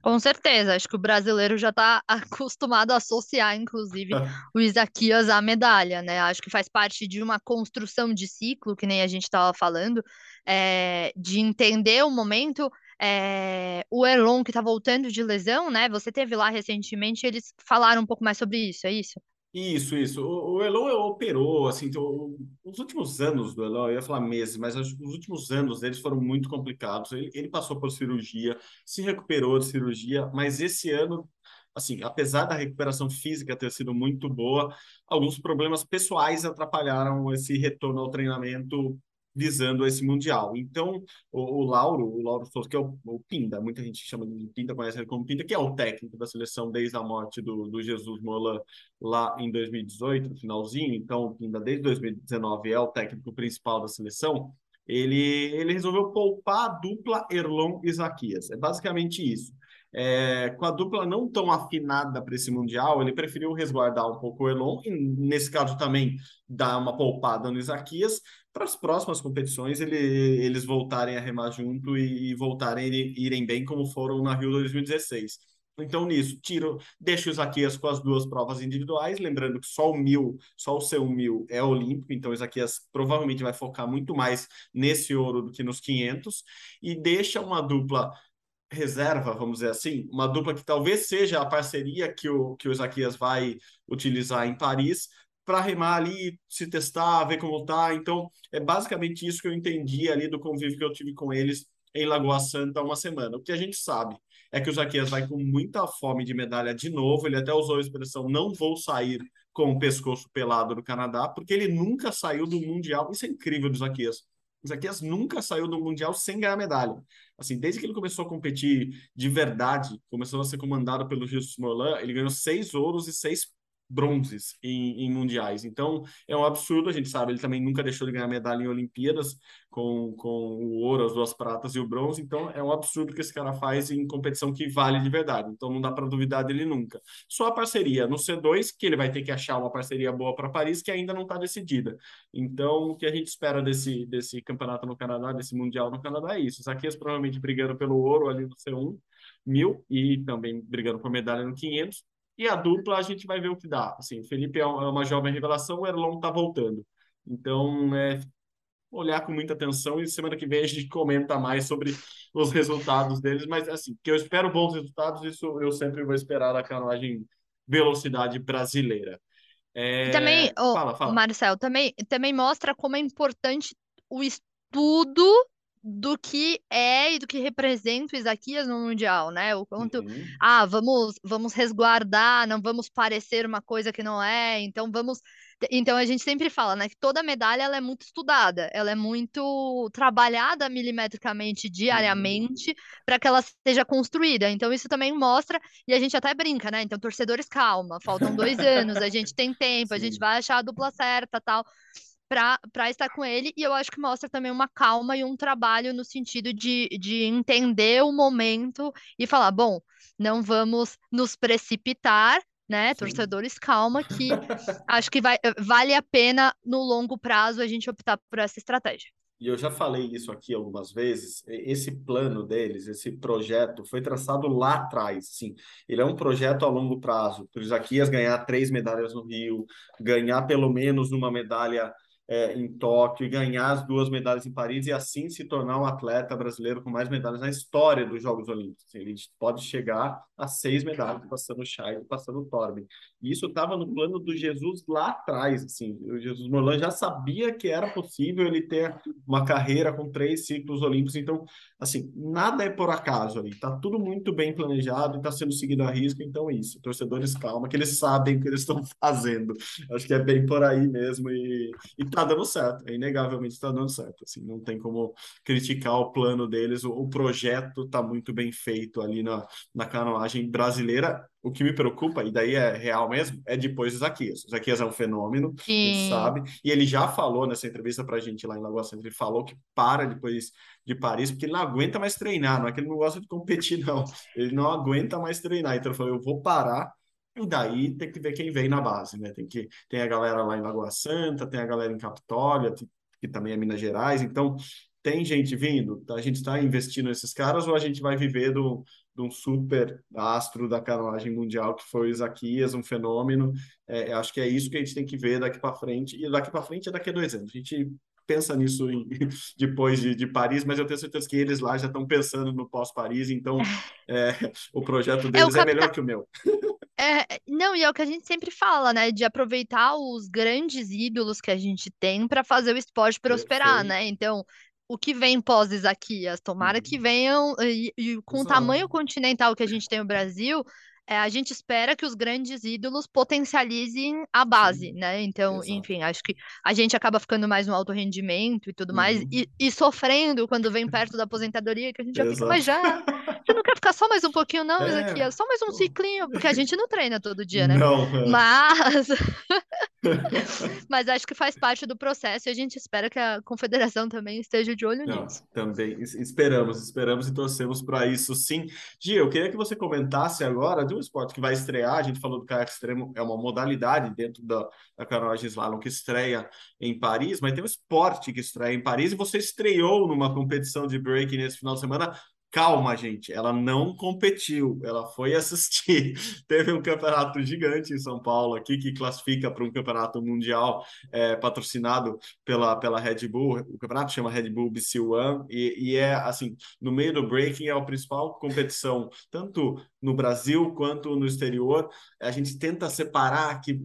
Com certeza, acho que o brasileiro já está acostumado a associar, inclusive, o Isaquias à medalha, né? Acho que faz parte de uma construção de ciclo, que nem a gente estava falando, é, de entender o momento. É, o Elon, que está voltando de lesão, né? Você teve lá recentemente, eles falaram um pouco mais sobre isso, é isso? Isso, isso. O, o Elon operou, assim, então, os últimos anos do Elon, eu ia falar meses, mas os últimos anos deles foram muito complicados. Ele, ele passou por cirurgia, se recuperou de cirurgia, mas esse ano, assim, apesar da recuperação física ter sido muito boa, alguns problemas pessoais atrapalharam esse retorno ao treinamento visando esse Mundial. Então, o, o Lauro, o Lauro Souza, que é o, o, Pinda, muita gente chama de Pinda, conhece ele como Pinda, que é o técnico da seleção desde a morte do, do Jesus Mola lá em 2018, no finalzinho. Então, o Pinda, desde 2019, é o técnico principal da seleção. Ele, ele resolveu poupar a dupla Erlon e Isaquias. É basicamente isso. É, com a dupla não tão afinada para esse Mundial, ele preferiu resguardar um pouco o Elon e, nesse caso, também dar uma poupada no Isaquias. Para as próximas competições, ele, eles voltarem a remar junto e, e voltarem a irem bem, como foram na Rio 2016. Então, nisso, tiro, deixa o Isaquias com as duas provas individuais, lembrando que só o mil, só o seu mil é olímpico, então o Isaquias provavelmente vai focar muito mais nesse ouro do que nos 500, e deixa uma dupla reserva, vamos dizer assim, uma dupla que talvez seja a parceria que o, que o Isaquias vai utilizar em Paris para remar ali, se testar, ver como tá. Então, é basicamente isso que eu entendi ali do convívio que eu tive com eles em Lagoa Santa uma semana. O que a gente sabe é que o Isaquias vai com muita fome de medalha de novo. Ele até usou a expressão: não vou sair com o pescoço pelado do Canadá, porque ele nunca saiu do Mundial. Isso é incrível do Isaquias. O Isaquias nunca saiu do Mundial sem ganhar medalha. Assim, desde que ele começou a competir de verdade, começou a ser comandado pelo Jesus Morlan, ele ganhou seis ouros e seis bronzes em, em, mundiais. Então, é um absurdo, a gente sabe, ele também nunca deixou de ganhar medalha em Olimpíadas, com, com o ouro, as duas pratas e o bronze. Então, é um absurdo que esse cara faz em competição que vale de verdade. Então, não dá para duvidar dele nunca. Só a parceria no C2, que ele vai ter que achar uma parceria boa para Paris, que ainda não está decidida. Então, o que a gente espera desse, desse campeonato no Canadá, desse Mundial no Canadá, é isso. Os Zaquias provavelmente brigando pelo ouro ali no C1, mil, e também brigando por medalha no 500 e a dupla a gente vai ver o que dá. Assim, o Felipe é, é uma jovem revelação, o Erlon está voltando. Então, é olhar com muita atenção e semana que vem a gente comenta mais sobre os resultados deles, mas assim, que eu espero bons resultados, isso eu sempre vou esperar da canoagem velocidade brasileira. É... Também, oh, fala, fala. Marcel, também, também mostra como é importante o estudo do que é e do que representa o Isaquias no Mundial, né? O quanto, uhum. ah, vamos, vamos resguardar, não vamos parecer uma coisa que não é, então vamos. Então a gente sempre fala, né, que toda medalha ela é muito estudada, ela é muito trabalhada milimetricamente diariamente uhum. para que ela seja construída. Então isso também mostra, e a gente até brinca, né? Então, torcedores, calma, faltam dois anos, a gente tem tempo, Sim. a gente vai achar a dupla certa tal para estar com ele, e eu acho que mostra também uma calma e um trabalho no sentido de, de entender o momento e falar: bom, não vamos nos precipitar, né, Sim. torcedores, calma, que acho que vai, vale a pena no longo prazo a gente optar por essa estratégia. E eu já falei isso aqui algumas vezes. Esse plano deles, esse projeto, foi traçado lá atrás. Sim, ele é um projeto a longo prazo. Para o Isaquias ganhar três medalhas no Rio, ganhar pelo menos uma medalha é, em Tóquio e ganhar as duas medalhas em Paris e assim se tornar um atleta brasileiro com mais medalhas na história dos Jogos Olímpicos. Ele pode chegar a seis medalhas, passando o Chay passando o Torben. Isso estava no plano do Jesus lá atrás. Assim, o Jesus Morlan já sabia que era possível ele ter uma carreira com três ciclos olímpicos. Então, assim, nada é por acaso ali. Está tudo muito bem planejado e está sendo seguido a risco. Então, é isso. Torcedores, calma, que eles sabem o que eles estão fazendo. Acho que é bem por aí mesmo. E, e tá dando certo. É inegavelmente está dando certo. Assim, não tem como criticar o plano deles. O, o projeto está muito bem feito ali na, na canoagem brasileira o que me preocupa, e daí é real mesmo, é depois do Zaquias. O Zaquias é um fenômeno, Sim. a gente sabe, e ele já falou nessa entrevista pra gente lá em Lagoa Santa, ele falou que para depois de Paris, porque ele não aguenta mais treinar, não é que ele não gosta de competir, não. Ele não aguenta mais treinar, então ele falou, eu vou parar, e daí tem que ver quem vem na base, né? Tem que tem a galera lá em Lagoa Santa, tem a galera em Capitólio, que também é Minas Gerais, então tem gente vindo? A gente está investindo nesses caras ou a gente vai viver do, de um super astro da canoagem mundial que foi o Isaquias, um fenômeno? É, acho que é isso que a gente tem que ver daqui para frente. E daqui para frente é daqui a dois anos. A gente pensa nisso em, depois de, de, Paris, mas eu tenho certeza que eles lá já estão pensando no pós-Paris, então é, o projeto é, deles é, o é melhor que o meu. É, não, e é o que a gente sempre fala, né? De aproveitar os grandes ídolos que a gente tem para fazer o esporte prosperar, Perfeito. né? Então, o que vem pós Isaquias? Tomara que uhum. venham, e, e com o tamanho continental que a gente tem no Brasil, é, a gente espera que os grandes ídolos potencializem a base, Sim, né? Então, exato. enfim, acho que a gente acaba ficando mais no alto rendimento e tudo uhum. mais, e, e, sofrendo quando vem perto da aposentadoria, que a gente já exato. fica, mas já, você não quer ficar só mais um pouquinho, não, é. aqui, é só mais um ciclinho, porque a gente não treina todo dia, né? Não, é. Mas Mas acho que faz parte do processo e a gente espera que a confederação também esteja de olho Não, nisso. Também esperamos, esperamos e torcemos para isso sim. Gia, eu queria que você comentasse agora de um esporte que vai estrear. A gente falou do caiaque extremo, é uma modalidade dentro da, da canoagem slalom que estreia em Paris, mas tem um esporte que estreia em Paris e você estreou numa competição de break nesse final de semana Calma, gente, ela não competiu, ela foi assistir. Teve um campeonato gigante em São Paulo aqui que classifica para um campeonato mundial é, patrocinado pela, pela Red Bull. O campeonato chama Red Bull BC One e, e é assim, no meio do breaking é a principal competição, tanto no Brasil quanto no exterior. A gente tenta separar que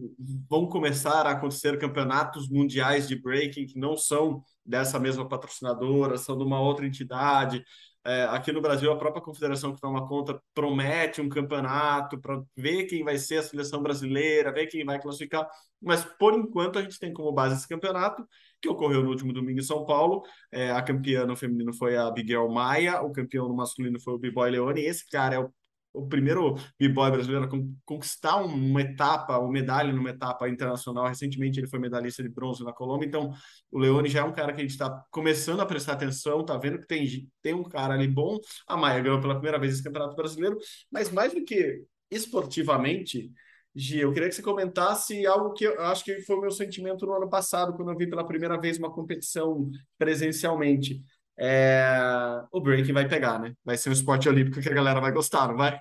vão começar a acontecer campeonatos mundiais de breaking que não são dessa mesma patrocinadora, são de uma outra entidade. É, aqui no Brasil, a própria confederação que toma conta promete um campeonato para ver quem vai ser a seleção brasileira, ver quem vai classificar. Mas, por enquanto, a gente tem como base esse campeonato, que ocorreu no último domingo em São Paulo. É, a campeã no feminino foi a Bigel Maia, o campeão no masculino foi o B-Boy Leone. Esse cara é o o primeiro b-boy brasileiro a conquistar uma etapa, uma medalha numa etapa internacional. Recentemente ele foi medalhista de bronze na Colômbia, então o Leone já é um cara que a gente está começando a prestar atenção, tá vendo que tem, tem um cara ali bom. A Maia ganhou pela primeira vez esse campeonato brasileiro, mas mais do que esportivamente, Gi, eu queria que você comentasse algo que eu acho que foi o meu sentimento no ano passado, quando eu vi pela primeira vez uma competição presencialmente é... o breaking vai pegar, né? Vai ser um esporte olímpico que a galera vai gostar, não vai?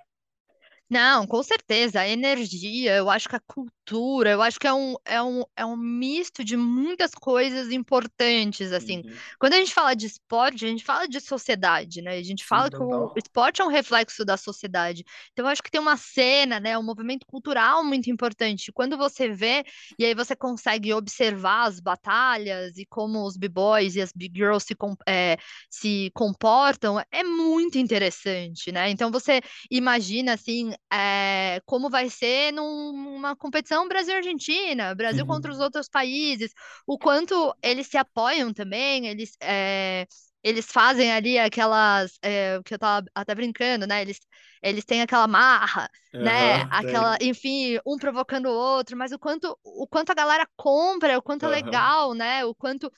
Não, com certeza, a energia, eu acho que a cultura, eu acho que é um, é um, é um misto de muitas coisas importantes, assim. Uhum. Quando a gente fala de esporte, a gente fala de sociedade, né? A gente fala que o esporte é um reflexo da sociedade. Então, eu acho que tem uma cena, né? Um movimento cultural muito importante. Quando você vê, e aí você consegue observar as batalhas e como os b-boys e as big girls se, é, se comportam, é muito interessante, né? Então, você imagina, assim, é, como vai ser numa competição Brasil-Argentina, Brasil Uhum. contra os outros países, o quanto eles se apoiam também, eles, é, eles fazem ali aquelas, é, que eu tava até brincando, né? Eles, eles têm aquela marra, né? Aham, Aquela, enfim, um provocando o outro, mas o quanto, o quanto a galera compra, o quanto é Aham. legal, né? O quanto,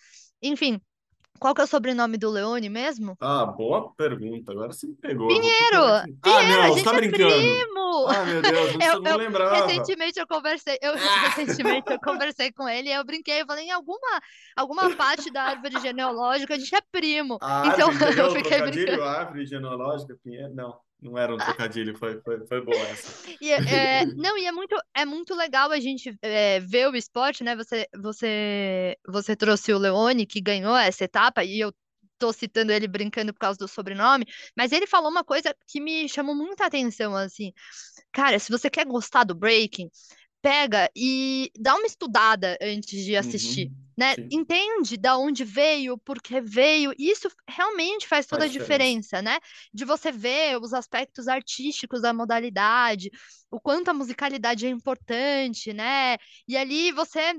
enfim, qual que é o sobrenome do Leone mesmo? Ah, boa pergunta. Agora você me pegou. Eu Pinheiro! Ah, Pinheiro, a não, você gente tá é brincando. primo! Ah, meu Deus, eu Eu, não eu- lembrava. recentemente eu conversei, eu recentemente eu conversei com ele e eu brinquei, eu falei, em alguma, alguma parte da árvore genealógica a gente é primo. A Então árvore, eu? O fiquei brincando. a árvore genealógica, Pinheiro. Não, não era um trocadilho, foi, foi, foi boa essa. E é, é- não, e é muito, é muito legal a gente é, ver o esporte, né? Você, você, você trouxe o Leone, que ganhou essa etapa, e eu tô citando ele brincando por causa do sobrenome, mas ele falou uma coisa que me chamou muita atenção, assim. Cara, se você quer gostar do breaking, pega e dá uma estudada antes de assistir, Uhum, né? sim, Entende da onde veio, por que veio. e Isso realmente faz toda a faz diferença. diferença, né? De você ver os aspectos artísticos da modalidade, o quanto a musicalidade é importante, né? E ali você,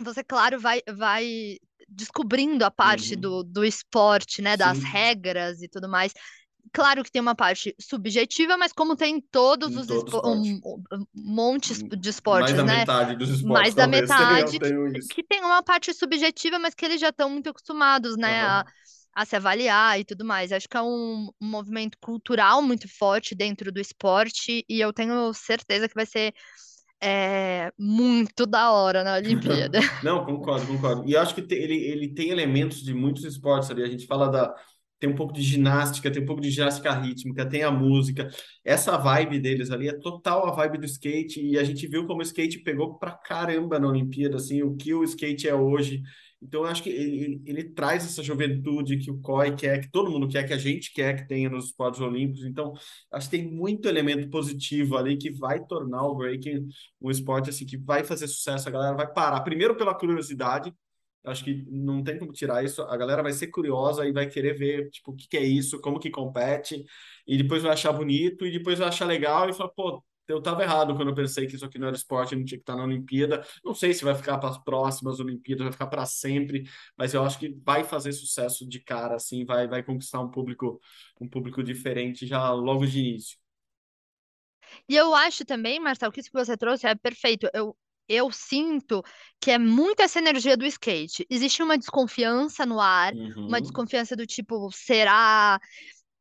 você claro, vai, vai descobrindo a parte Uhum, do, do esporte, né? Das sim, regras e tudo mais. Claro que tem uma parte subjetiva, mas como tem em todos em os todo espo- esporte. um, um, montes Hum, de Mais esportes, da né? metade dos esportes Mais da metade que, que tem uma parte subjetiva, mas que eles já estão muito acostumados, né, a, Aham. a se avaliar e tudo mais. Acho que é um, um movimento cultural muito forte dentro do esporte e eu tenho certeza que vai ser é muito da hora na Olimpíada. Não, concordo, concordo. E acho que te- ele, ele tem elementos de muitos esportes ali. A gente fala da. Tem um pouco de ginástica, tem um pouco de ginástica rítmica, tem a música. Essa vibe deles ali é total a vibe do skate. E a gente viu como o skate pegou pra caramba na Olimpíada, assim, o que o skate é hoje. Então, eu acho que ele, ele, traz essa juventude que o COI quer, que todo mundo quer, que a gente quer que tenha nos esportes olímpicos. Então, acho que tem muito elemento positivo ali que vai tornar o breaking um esporte assim que vai fazer sucesso, a galera vai parar. Primeiro pela curiosidade, acho que não tem como tirar isso. A galera vai ser curiosa e vai querer ver, tipo, o que que é isso, como que compete, e depois vai achar bonito, e depois vai achar legal e falar, pô, eu tava errado quando eu pensei que isso aqui não era esporte, não tinha que estar na Olimpíada. Não sei se vai ficar para as próximas Olimpíadas, vai ficar para sempre, mas eu acho que vai fazer sucesso de cara, assim, vai, vai conquistar um público, um público diferente já logo de início. E eu acho também, Marcelo, que isso que você trouxe é perfeito. Eu, eu sinto que é muito essa energia do skate. Existe uma desconfiança no ar, uma Uhum, desconfiança do tipo, será?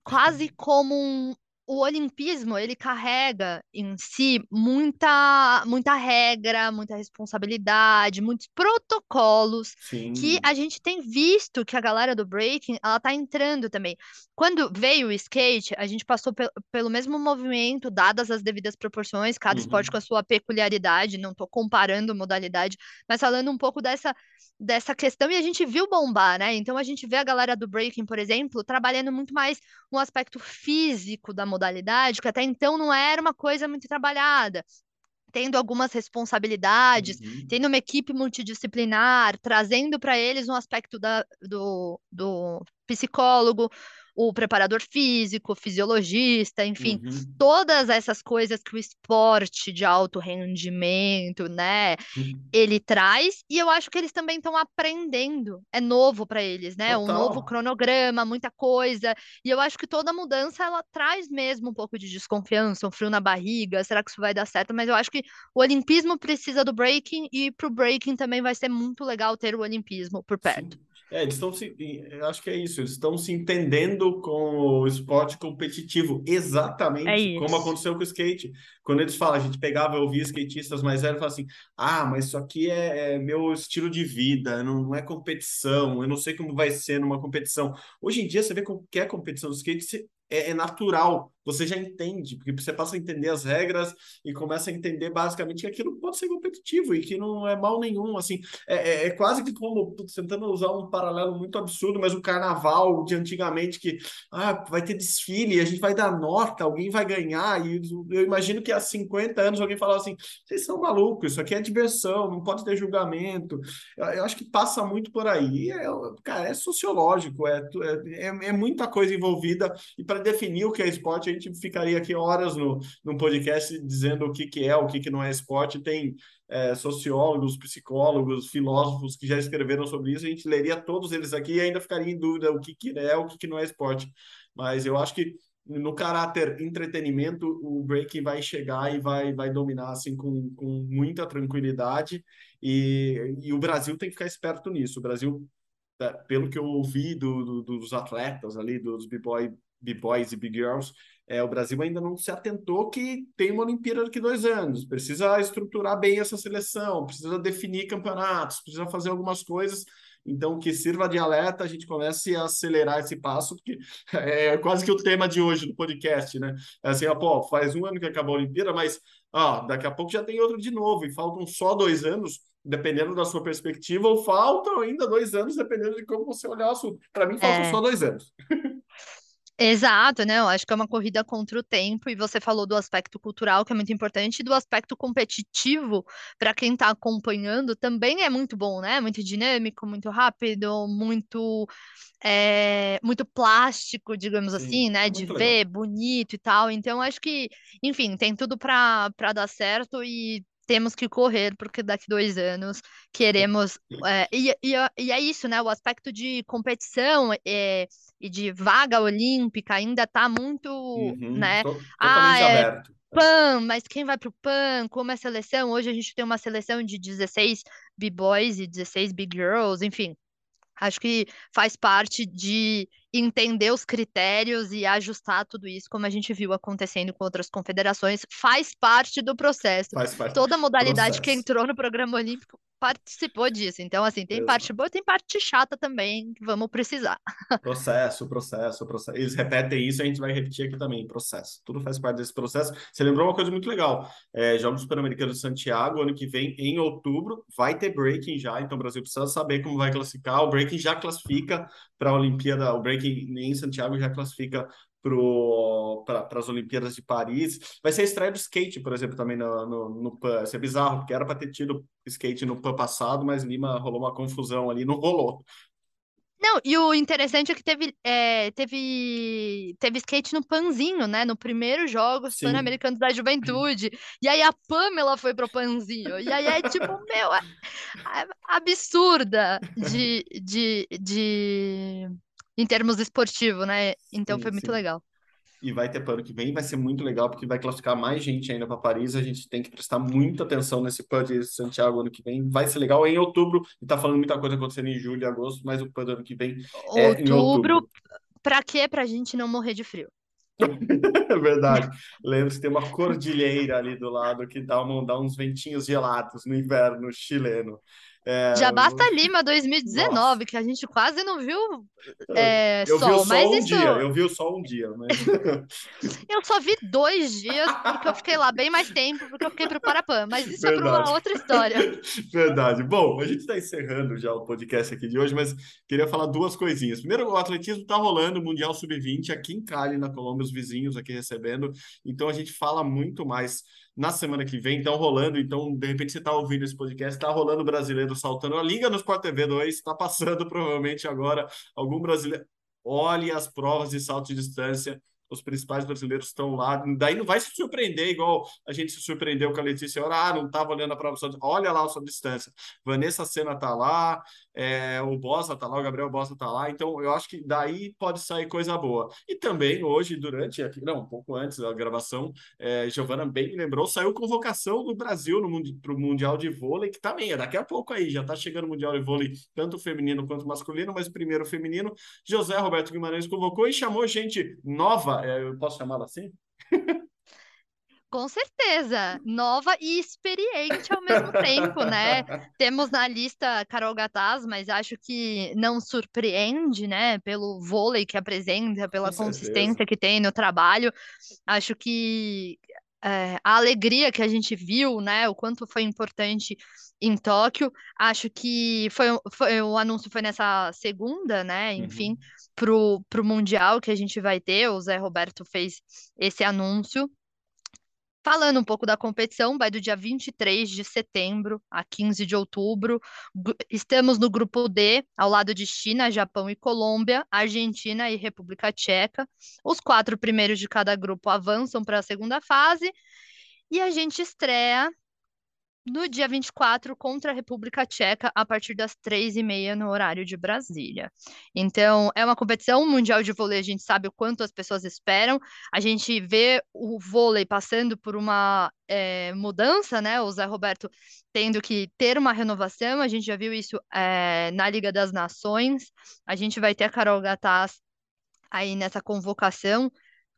quase como um, o olimpismo, ele carrega em si muita, muita regra, muita responsabilidade, muitos protocolos que sim. a gente tem visto que a galera do breaking, ela tá entrando também. Quando veio o skate, a gente passou pe- pelo mesmo movimento, dadas as devidas proporções, cada esporte com Uhum, a sua peculiaridade, não tô comparando modalidade, mas falando um pouco dessa dessa questão e a gente viu bombar, né? Então a gente vê a galera do breaking, por exemplo, trabalhando muito mais um aspecto físico da modalidade, que até então não era uma coisa muito trabalhada. Tendo algumas responsabilidades, uhum, tendo uma equipe multidisciplinar, trazendo para eles um aspecto da, do, do psicólogo, o preparador físico, o fisiologista, enfim, uhum. todas essas coisas que o esporte de alto rendimento, né, uhum. ele traz, e eu acho que eles também estão aprendendo. É novo para eles, né? Um novo Total. cronograma, muita coisa. E eu acho que toda mudança ela traz mesmo um pouco de desconfiança, um frio na barriga. Será que isso vai dar certo? Mas eu acho que o olimpismo precisa do breaking e pro breaking também vai ser muito legal ter o olimpismo por perto. Sim. É, eles estão se. Eu acho que é isso, eles estão se entendendo com o esporte competitivo, É exatamente como isso. aconteceu com o skate. Quando eles falam, a gente pegava, eu ouvia skatistas mais velhos e falava assim: ah, mas isso aqui é, é meu estilo de vida, não, não é competição, eu não sei como vai ser numa competição. Hoje em dia, você vê qualquer competição do skate, você- é, é natural, você já entende, porque você passa a entender as regras e começa a entender basicamente que aquilo pode ser competitivo e que não é mal nenhum, assim. É, é, é quase que como, tentando usar um paralelo muito absurdo, mas o carnaval de antigamente, que ah, vai ter desfile, a gente vai dar nota, alguém vai ganhar, e eu imagino que há 50 anos alguém falava assim, vocês são malucos, isso aqui é diversão, não pode ter julgamento. Eu, eu acho que passa muito por aí, é, cara, é sociológico, é, é, é muita coisa envolvida, e para definir o que é esporte, a gente ficaria aqui horas no, num podcast dizendo o que, que é, o que, que não é esporte, tem é, sociólogos, psicólogos, filósofos que já escreveram sobre isso, a gente leria todos eles aqui e ainda ficaria em dúvida o que, que é, o que, que não é esporte. Mas eu acho que no caráter entretenimento, o breaking vai chegar e vai, vai dominar assim com, com muita tranquilidade e, e o Brasil tem que ficar esperto nisso. O Brasil, tá, pelo que eu ouvi do, do, dos atletas ali, dos b-boy, b-boys e b-girls, é, o Brasil ainda não se atentou que tem uma Olimpíada daqui dois anos. Precisa estruturar bem essa seleção, precisa definir campeonatos, precisa fazer algumas coisas. Então, que sirva de alerta, a gente comece a acelerar esse passo, porque é quase que o tema de hoje do podcast, né? É assim, ó, pô, faz um ano que acabou a Olimpíada, mas ó, daqui a pouco já tem outro de novo, e faltam só dois anos, dependendo da sua perspectiva, ou faltam ainda dois anos, dependendo de como você olhar o assunto. Para mim, faltam É, só dois anos. Exato, né? Eu acho que é uma corrida contra o tempo, e você falou do aspecto cultural, que é muito importante, e do aspecto competitivo, para quem está acompanhando, também é muito bom, né? Muito dinâmico, muito rápido, muito, é, muito plástico, digamos assim, Sim, né? é De muito ver, legal. bonito e tal. Então, acho que, enfim, tem tudo para para dar certo e. Temos que correr, porque daqui dois anos queremos. é, e, e, e é isso, né? O aspecto de competição. É, e de vaga olímpica ainda está muito, Uhum, né? to- Ah, é aberto. PAN, mas quem vai para o PAN? Como é a seleção? Hoje a gente tem uma seleção de 16 B-boys e 16 B-girls, enfim. Acho que faz parte de entender os critérios e ajustar tudo isso, como a gente viu acontecendo com outras confederações, faz parte do processo. Faz parte Toda modalidade que processo. entrou no programa olímpico participou disso. Então, assim, tem parte Exato. boa e tem parte chata também, que vamos precisar. Processo, processo, processo. Eles repetem isso, a gente vai repetir aqui também, processo. Tudo faz parte desse processo. Você lembrou uma coisa muito legal. É, Jogos Pan-Americanos de Santiago, ano que vem, em outubro, vai ter breaking já, então o Brasil precisa saber como vai classificar. O breaking já classifica para a Olimpíada, o breaking em Santiago já classifica para as Olimpíadas de Paris. Vai ser a estreia do skate, por exemplo, também no, no, no PAN. Isso é bizarro, porque era para ter tido skate no PAN passado, mas Lima rolou uma confusão ali, não rolou. Não, e o interessante é que teve, é, teve, teve skate no Panzinho, né? No primeiro Jogos Sim. Pan-Americanos da Juventude. E aí a Pamela foi pro Panzinho. E aí é tipo, meu, é- é absurda de, de, de... em termos esportivos, né? Então Sim, foi muito sim. legal. E vai ter PAN ano que vem, vai ser muito legal, porque vai classificar mais gente ainda para Paris. A gente tem que prestar muita atenção nesse PAN de Santiago ano que vem. Vai ser legal é em outubro, e tá falando muita coisa acontecendo em julho e agosto, mas o PAN do ano que vem é em Outubro, outubro. pra quê? Pra gente não morrer de frio. É verdade. Lembre-se, tem uma cordilheira ali do lado que dá, uma, dá uns ventinhos gelados no inverno chileno. É, Já basta Lima 2019, que a gente quase não viu é, eu vi o sol, sol mas um isso dia, eu vi o sol um dia, mas eu só vi dois dias, porque eu fiquei lá bem mais tempo, porque eu fiquei pro Parapan, mas isso é para Verdade. uma outra história. Verdade. Bom, a gente está encerrando já o podcast aqui de hoje, mas queria falar duas coisinhas. Primeiro, o atletismo está rolando, o Mundial Sub-20 aqui em Cali, na Colômbia, os vizinhos aqui recebendo. Então a gente fala muito mais na semana que vem. Então rolando, então de repente você está ouvindo esse podcast, está rolando o brasileiro saltando. A Liga no Sport TV 2 está passando provavelmente agora algum brasileiro. Olhe as provas de salto de distância. Os principais brasileiros estão lá. Daí não vai se surpreender, igual a gente se surpreendeu com a Letícia. Ah, não estava olhando a prova. Olha lá a sua distância. Vanessa Senna tá lá, é, o Bossa tá lá, o Gabriel Bossa tá lá. Então, eu acho que daí pode sair coisa boa. E também, hoje, durante, não, um pouco antes da gravação, é, Giovana bem me lembrou, saiu convocação do Brasil mundi, pro Mundial de Vôlei, que também é daqui a pouco aí, já tá chegando o Mundial de Vôlei, tanto feminino quanto masculino, mas primeiro feminino. José Roberto Guimarães convocou e chamou gente nova, é, eu posso chamá-la assim? Com certeza, nova e experiente ao mesmo tempo, né? Temos na lista Carol Gataz, mas acho que não surpreende, né? Pelo vôlei que apresenta, pela Com consistência certeza. que tem no trabalho. Acho que é, a alegria que a gente viu, né? O quanto foi importante em Tóquio. Acho que foi, foi o anúncio foi nessa segunda, né? Enfim, pro, pro Mundial que a gente vai ter. O Zé Roberto fez esse anúncio. Falando um pouco da competição, vai do dia 23 de setembro a 15 de outubro. Estamos no grupo D, ao lado de China, Japão e Colômbia, Argentina e República Tcheca. Os quatro primeiros de cada grupo avançam para a segunda fase e a gente estreia no dia 24 contra a República Tcheca a partir das três e meia no horário de Brasília. Então, é uma competição mundial de vôlei, a gente sabe o quanto as pessoas esperam. A gente vê o vôlei passando por uma eh, mudança, né? O Zé Roberto tendo que ter uma renovação. A gente já viu isso eh, na Liga das Nações. A gente vai ter a Carol Gataz aí nessa convocação.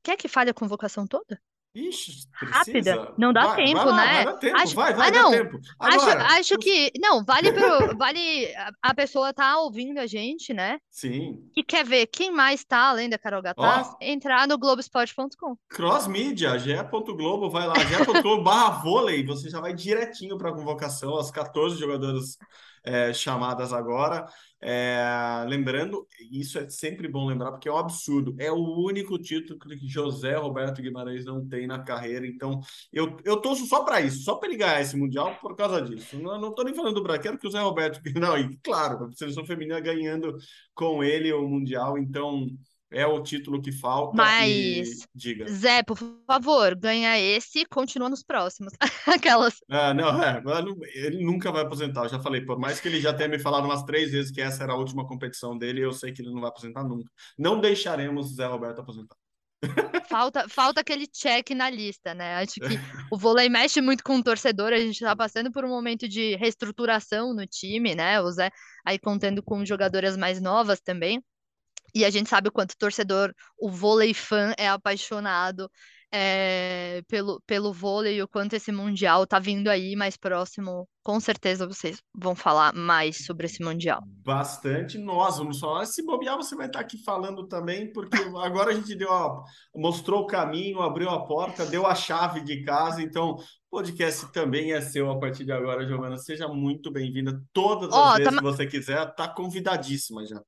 Quer que fale a convocação toda? Ixi, Rápida. precisa? Não dá Vai, tempo, vai lá, né? Vai dar tempo, Acho- vai, vai Ah, dar não. tempo. Acho, Agora, acho que. Não, vale pro, vale. a- pessoa tá ouvindo a gente, né? Sim. E quer ver quem mais tá além da Carol Gataz? Entrar no Globoesporte.com. Cross Media, ge.globo, vai lá, ge.globo barra vôlei, você já vai direitinho para a convocação, as 14 jogadoras é, chamadas agora. É, lembrando, isso é sempre bom lembrar, porque é um absurdo, é o único título que José Roberto Guimarães não tem na carreira, então eu, eu torço só para isso, só para ele ganhar esse Mundial por causa disso. Não, não tô nem falando do Brasil, quero que o José Roberto, não, e claro, a seleção feminina ganhando com ele o Mundial, então é o título que falta e Mas- diga. Zé, por favor, ganha esse e continua nos próximos. Aquelas. Ah, não, é, ele nunca vai aposentar. Eu já falei, por mais que ele já tenha me falado umas três vezes que essa era a última competição dele, eu sei que ele não vai aposentar nunca. Não deixaremos o Zé Roberto aposentar. Falta, falta aquele check na lista, né? Acho que o vôlei mexe muito com o torcedor. A gente tá passando por um momento de reestruturação no time, né? O Zé aí contando com jogadoras mais novas também. E a gente sabe o quanto o torcedor, o vôlei fã é apaixonado é, pelo, pelo vôlei, o quanto esse Mundial tá vindo aí mais próximo. Com certeza vocês vão falar mais sobre esse Mundial. Bastante, nós vamos falar. Se bobear, você vai estar aqui falando também, porque agora a gente deu a, mostrou o caminho, abriu a porta, deu a chave de casa, então o podcast também é seu a partir de agora, Giovana. Seja muito bem-vinda todas as oh, vezes tá... que você quiser, tá convidadíssima já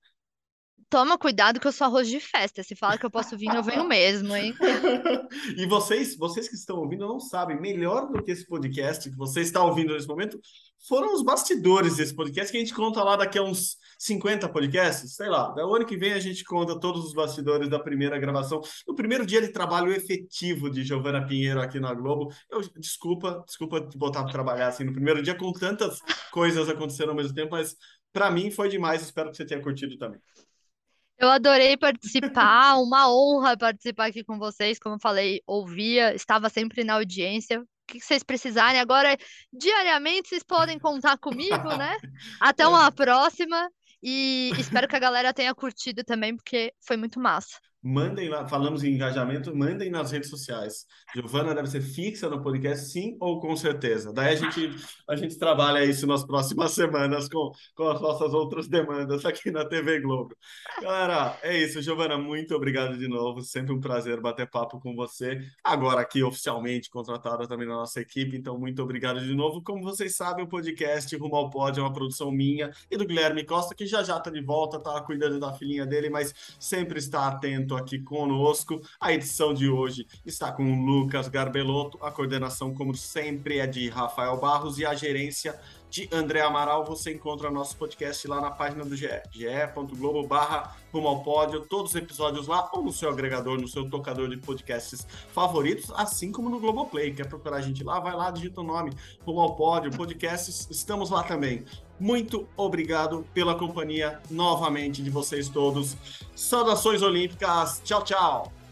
toma cuidado que eu sou arroz de festa. Se fala que eu posso vir, eu venho mesmo, hein? e vocês, vocês que estão ouvindo não sabem, melhor do que esse podcast que você está ouvindo nesse momento, foram os bastidores desse podcast que a gente conta lá daqui a uns 50 podcasts, sei lá. O ano que vem a gente conta todos os bastidores da primeira gravação, no primeiro dia de trabalho efetivo de Giovana Pinheiro aqui na Globo. Eu, desculpa, desculpa te botar para trabalhar assim no primeiro dia com tantas coisas acontecendo ao mesmo tempo, mas para mim foi demais. Espero que você tenha curtido também. Eu adorei participar, uma honra participar aqui com vocês. Como eu falei, ouvia, estava sempre na audiência. O que vocês precisarem. Agora, diariamente, vocês podem contar comigo, né? Até uma próxima. E espero que a galera tenha curtido também, porque foi muito massa mandem lá, falamos em engajamento, mandem nas redes sociais. Giovana deve ser fixa no podcast, sim ou com certeza. Daí a gente, a gente trabalha isso nas próximas semanas com, com as nossas outras demandas aqui na TV Globo. Galera, é isso. Giovana, muito obrigado de novo. Sempre um prazer bater papo com você. Agora aqui oficialmente contratada também na nossa equipe, então muito obrigado de novo. Como vocês sabem, o podcast Rumo ao Pod é uma produção minha e do Guilherme Costa, que já já está de volta, tá cuidando da filhinha dele, mas sempre está atento aqui conosco. A edição de hoje está com o Lucas Garbelotto, a coordenação, como sempre, é de Rafael Barros e a gerência de André Amaral. Você encontra nosso podcast lá na página do GE, ge.globo barra rumo ao pódio, todos os episódios lá, ou no seu agregador, no seu tocador de podcasts favoritos, assim como no Globoplay. Quer procurar a gente lá? Vai lá, digita o nome, rumo ao pódio, podcasts, estamos lá também. Muito obrigado pela companhia novamente de vocês todos. Saudações olímpicas. Tchau, tchau.